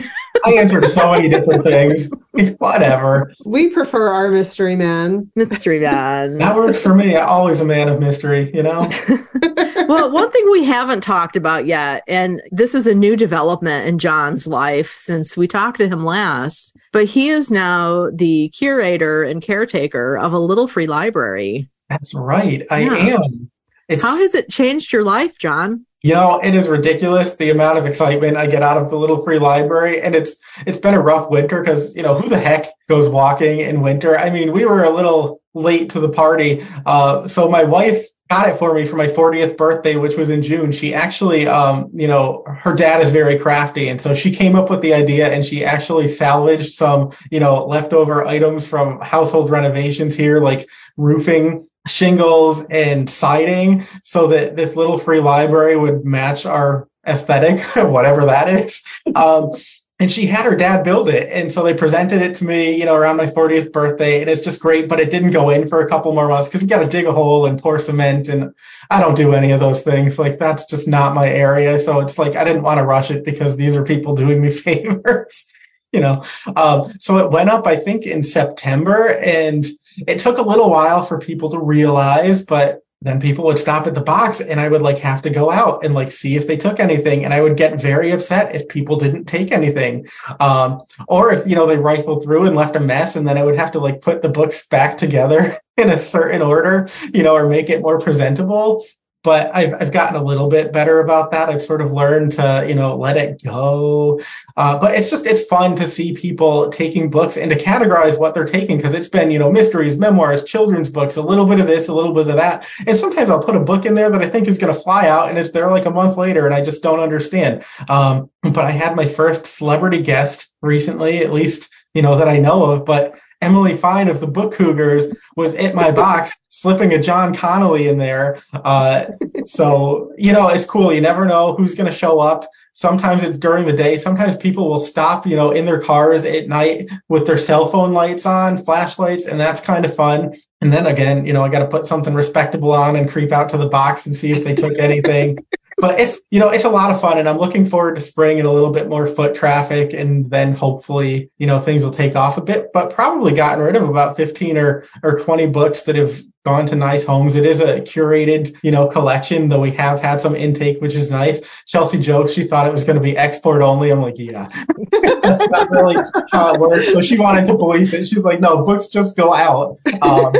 I answered so many different things. Whatever. We prefer our mystery man. Mystery man. That works for me. I'm always a man of mystery. You know. well, one thing we haven't talked about yet, and this is a new development in John's life since we talked to him last, but he is now the curator and caretaker of a little free library. That's right. I Yeah. am. It's How has it changed your life, John? You know, it is ridiculous the amount of excitement I get out of the little free library, and it's it's been a rough winter because you know who the heck goes walking in winter? I mean, we were a little late to the party, uh, so my wife got it for me for my 40th birthday, which was in June. She actually, um, you know, her dad is very crafty, and so she came up with the idea, and she actually salvaged some, you know, leftover items from household renovations here, like roofing shingles and siding so that this little free library would match our aesthetic, whatever that is. Um, and she had her dad build it. And so they presented it to me, you know, around my 40th birthday. And it's just great, but it didn't go in for a couple more months because you got to dig a hole and pour cement. And I don't do any of those things. Like that's just not my area. So it's like I didn't want to rush it because these are people doing me favors. You know, um, so it went up, I think, in September, and it took a little while for people to realize, but then people would stop at the box and I would like have to go out and like see if they took anything. And I would get very upset if people didn't take anything. Um, or if, you know, they rifled through and left a mess and then I would have to like put the books back together in a certain order, you know, or make it more presentable. But I've, I've gotten a little bit better about that. I've sort of learned to, you know, let it go. Uh, but it's just, it's fun to see people taking books and to categorize what they're taking because it's been, you know, mysteries, memoirs, children's books, a little bit of this, a little bit of that. And sometimes I'll put a book in there that I think is going to fly out and it's there like a month later and I just don't understand. Um, but I had my first celebrity guest recently, at least, you know, that I know of, but Emily Fine of the Book Cougars was at my box slipping a John Connolly in there. Uh, so, you know, it's cool. You never know who's going to show up. Sometimes it's during the day. Sometimes people will stop, you know, in their cars at night with their cell phone lights on, flashlights, and that's kind of fun. And then again, you know, I got to put something respectable on and creep out to the box and see if they took anything. But it's, you know, it's a lot of fun and I'm looking forward to spring and a little bit more foot traffic. And then hopefully, you know, things will take off a bit, but probably gotten rid of about 15 or, or 20 books that have gone to nice homes. It is a curated, you know, collection, though we have had some intake, which is nice. Chelsea jokes she thought it was going to be export only. I'm like, yeah, that's not really how it works. So she wanted to police it. She's like, no, books just go out. Um,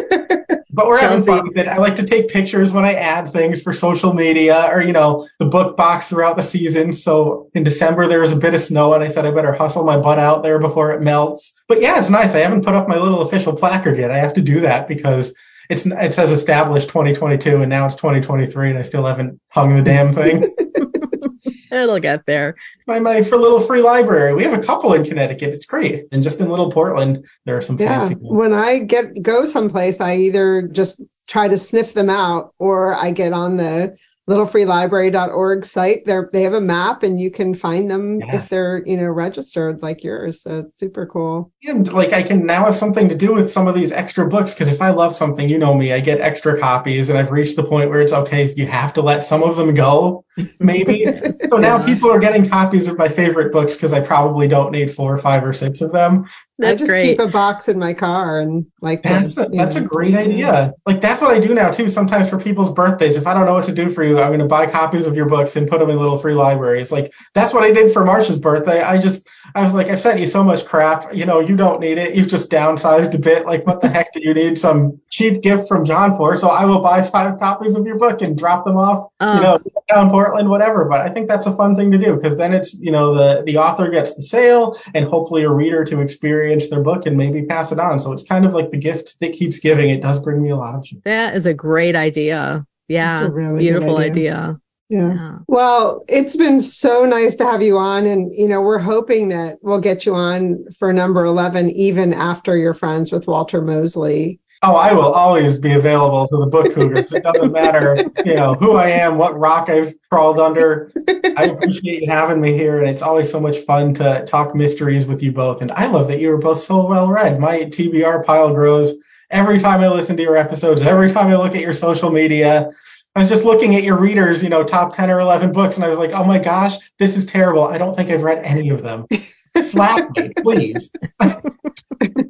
but we're having fun with it. I like to take pictures when I add things for social media or, you know, the book box throughout the season. So in December, there was a bit of snow and I said, I better hustle my butt out there before it melts. But yeah, it's nice. I haven't put up my little official placard yet. I have to do that because it's, it says established 2022 and now it's 2023 and I still haven't hung the damn thing. It'll get there. my, my for a little free library. We have a couple in Connecticut. It's great. And just in little Portland, there are some Yeah. fancy ones. When I get go someplace, I either just try to sniff them out or I get on the littlefreelibrary.org site. They're, they have a map and you can find them Yes. if they're, you know, registered like yours. So it's super cool. And like I can now have something to do with some of these extra books because if I love something, you know me, I get extra copies and I've reached the point where it's okay, you have to let some of them go, maybe. so now people are getting copies of my favorite books because I probably don't need four or five or six of them. I just great. keep a box in my car and like to, That's a, you that's a great idea. Like that's what I do now too. Sometimes for people's birthdays, if I don't know what to do for you, I'm going to buy copies of your books and put them in little free libraries. Like that's what I did for Marsha's birthday. I just I was like, I've sent you so much crap. You know, you don't need it. You've just downsized a bit. Like what the heck do you need some cheap gift from John for? So I will buy five copies of your book and drop them off. Oh. You know, oh. down Portland, whatever. But I think that's a fun thing to do because then it's you know the the author gets the sale and hopefully a reader to experience their book and maybe pass it on. So it's kind of like the gift that keeps giving. It does bring me a lot of joy. That is a great idea. Yeah. A really Beautiful idea. idea. Yeah. Yeah. Well, it's been so nice to have you on. And, you know, we're hoping that we'll get you on for number 11, even after you're friends with Walter Mosley. Oh, I will always be available to the book cougars. It doesn't matter, you know, who I am, what rock I've crawled under. I appreciate you having me here, and it's always so much fun to talk mysteries with you both. And I love that you are both so well read. My TBR pile grows every time I listen to your episodes, every time I look at your social media. I was just looking at your readers, you know, top 10 or 11 books, and I was like, oh my gosh, this is terrible. I don't think I've read any of them. Slap me, please.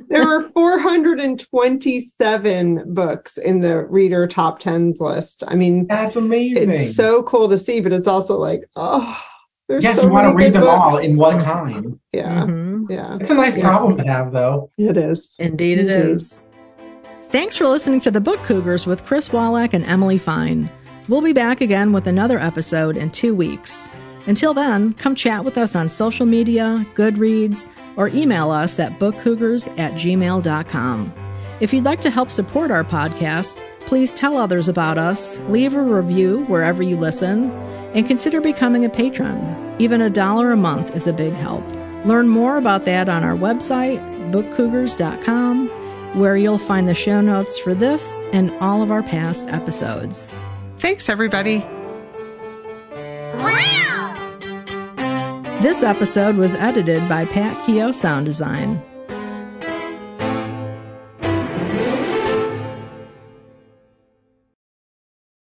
There are 427 books in the reader top 10s list. I mean, That's amazing. it's so cool to see, but it's also like, oh, there's yes, so you want to read good them all in one time. Yeah. Mhm. Yeah. It's a nice Yeah. problem to have, though. It is. Indeed, it Indeed. is. Thanks for listening to the Book Cougars with Chris Wolak and Emily Fine. We'll be back again with another episode in two weeks. Until then, come chat with us on social media, Goodreads, or email us at bookcougars at gmail.com. If you'd like to help support our podcast, please tell others about us, leave a review wherever you listen, and consider becoming a patron. Even a dollar a month is a big help. Learn more about that on our website, bookcougars.com, where you'll find the show notes for this and all of our past episodes. Thanks, everybody. This episode was edited by Pat Keogh Sound Design.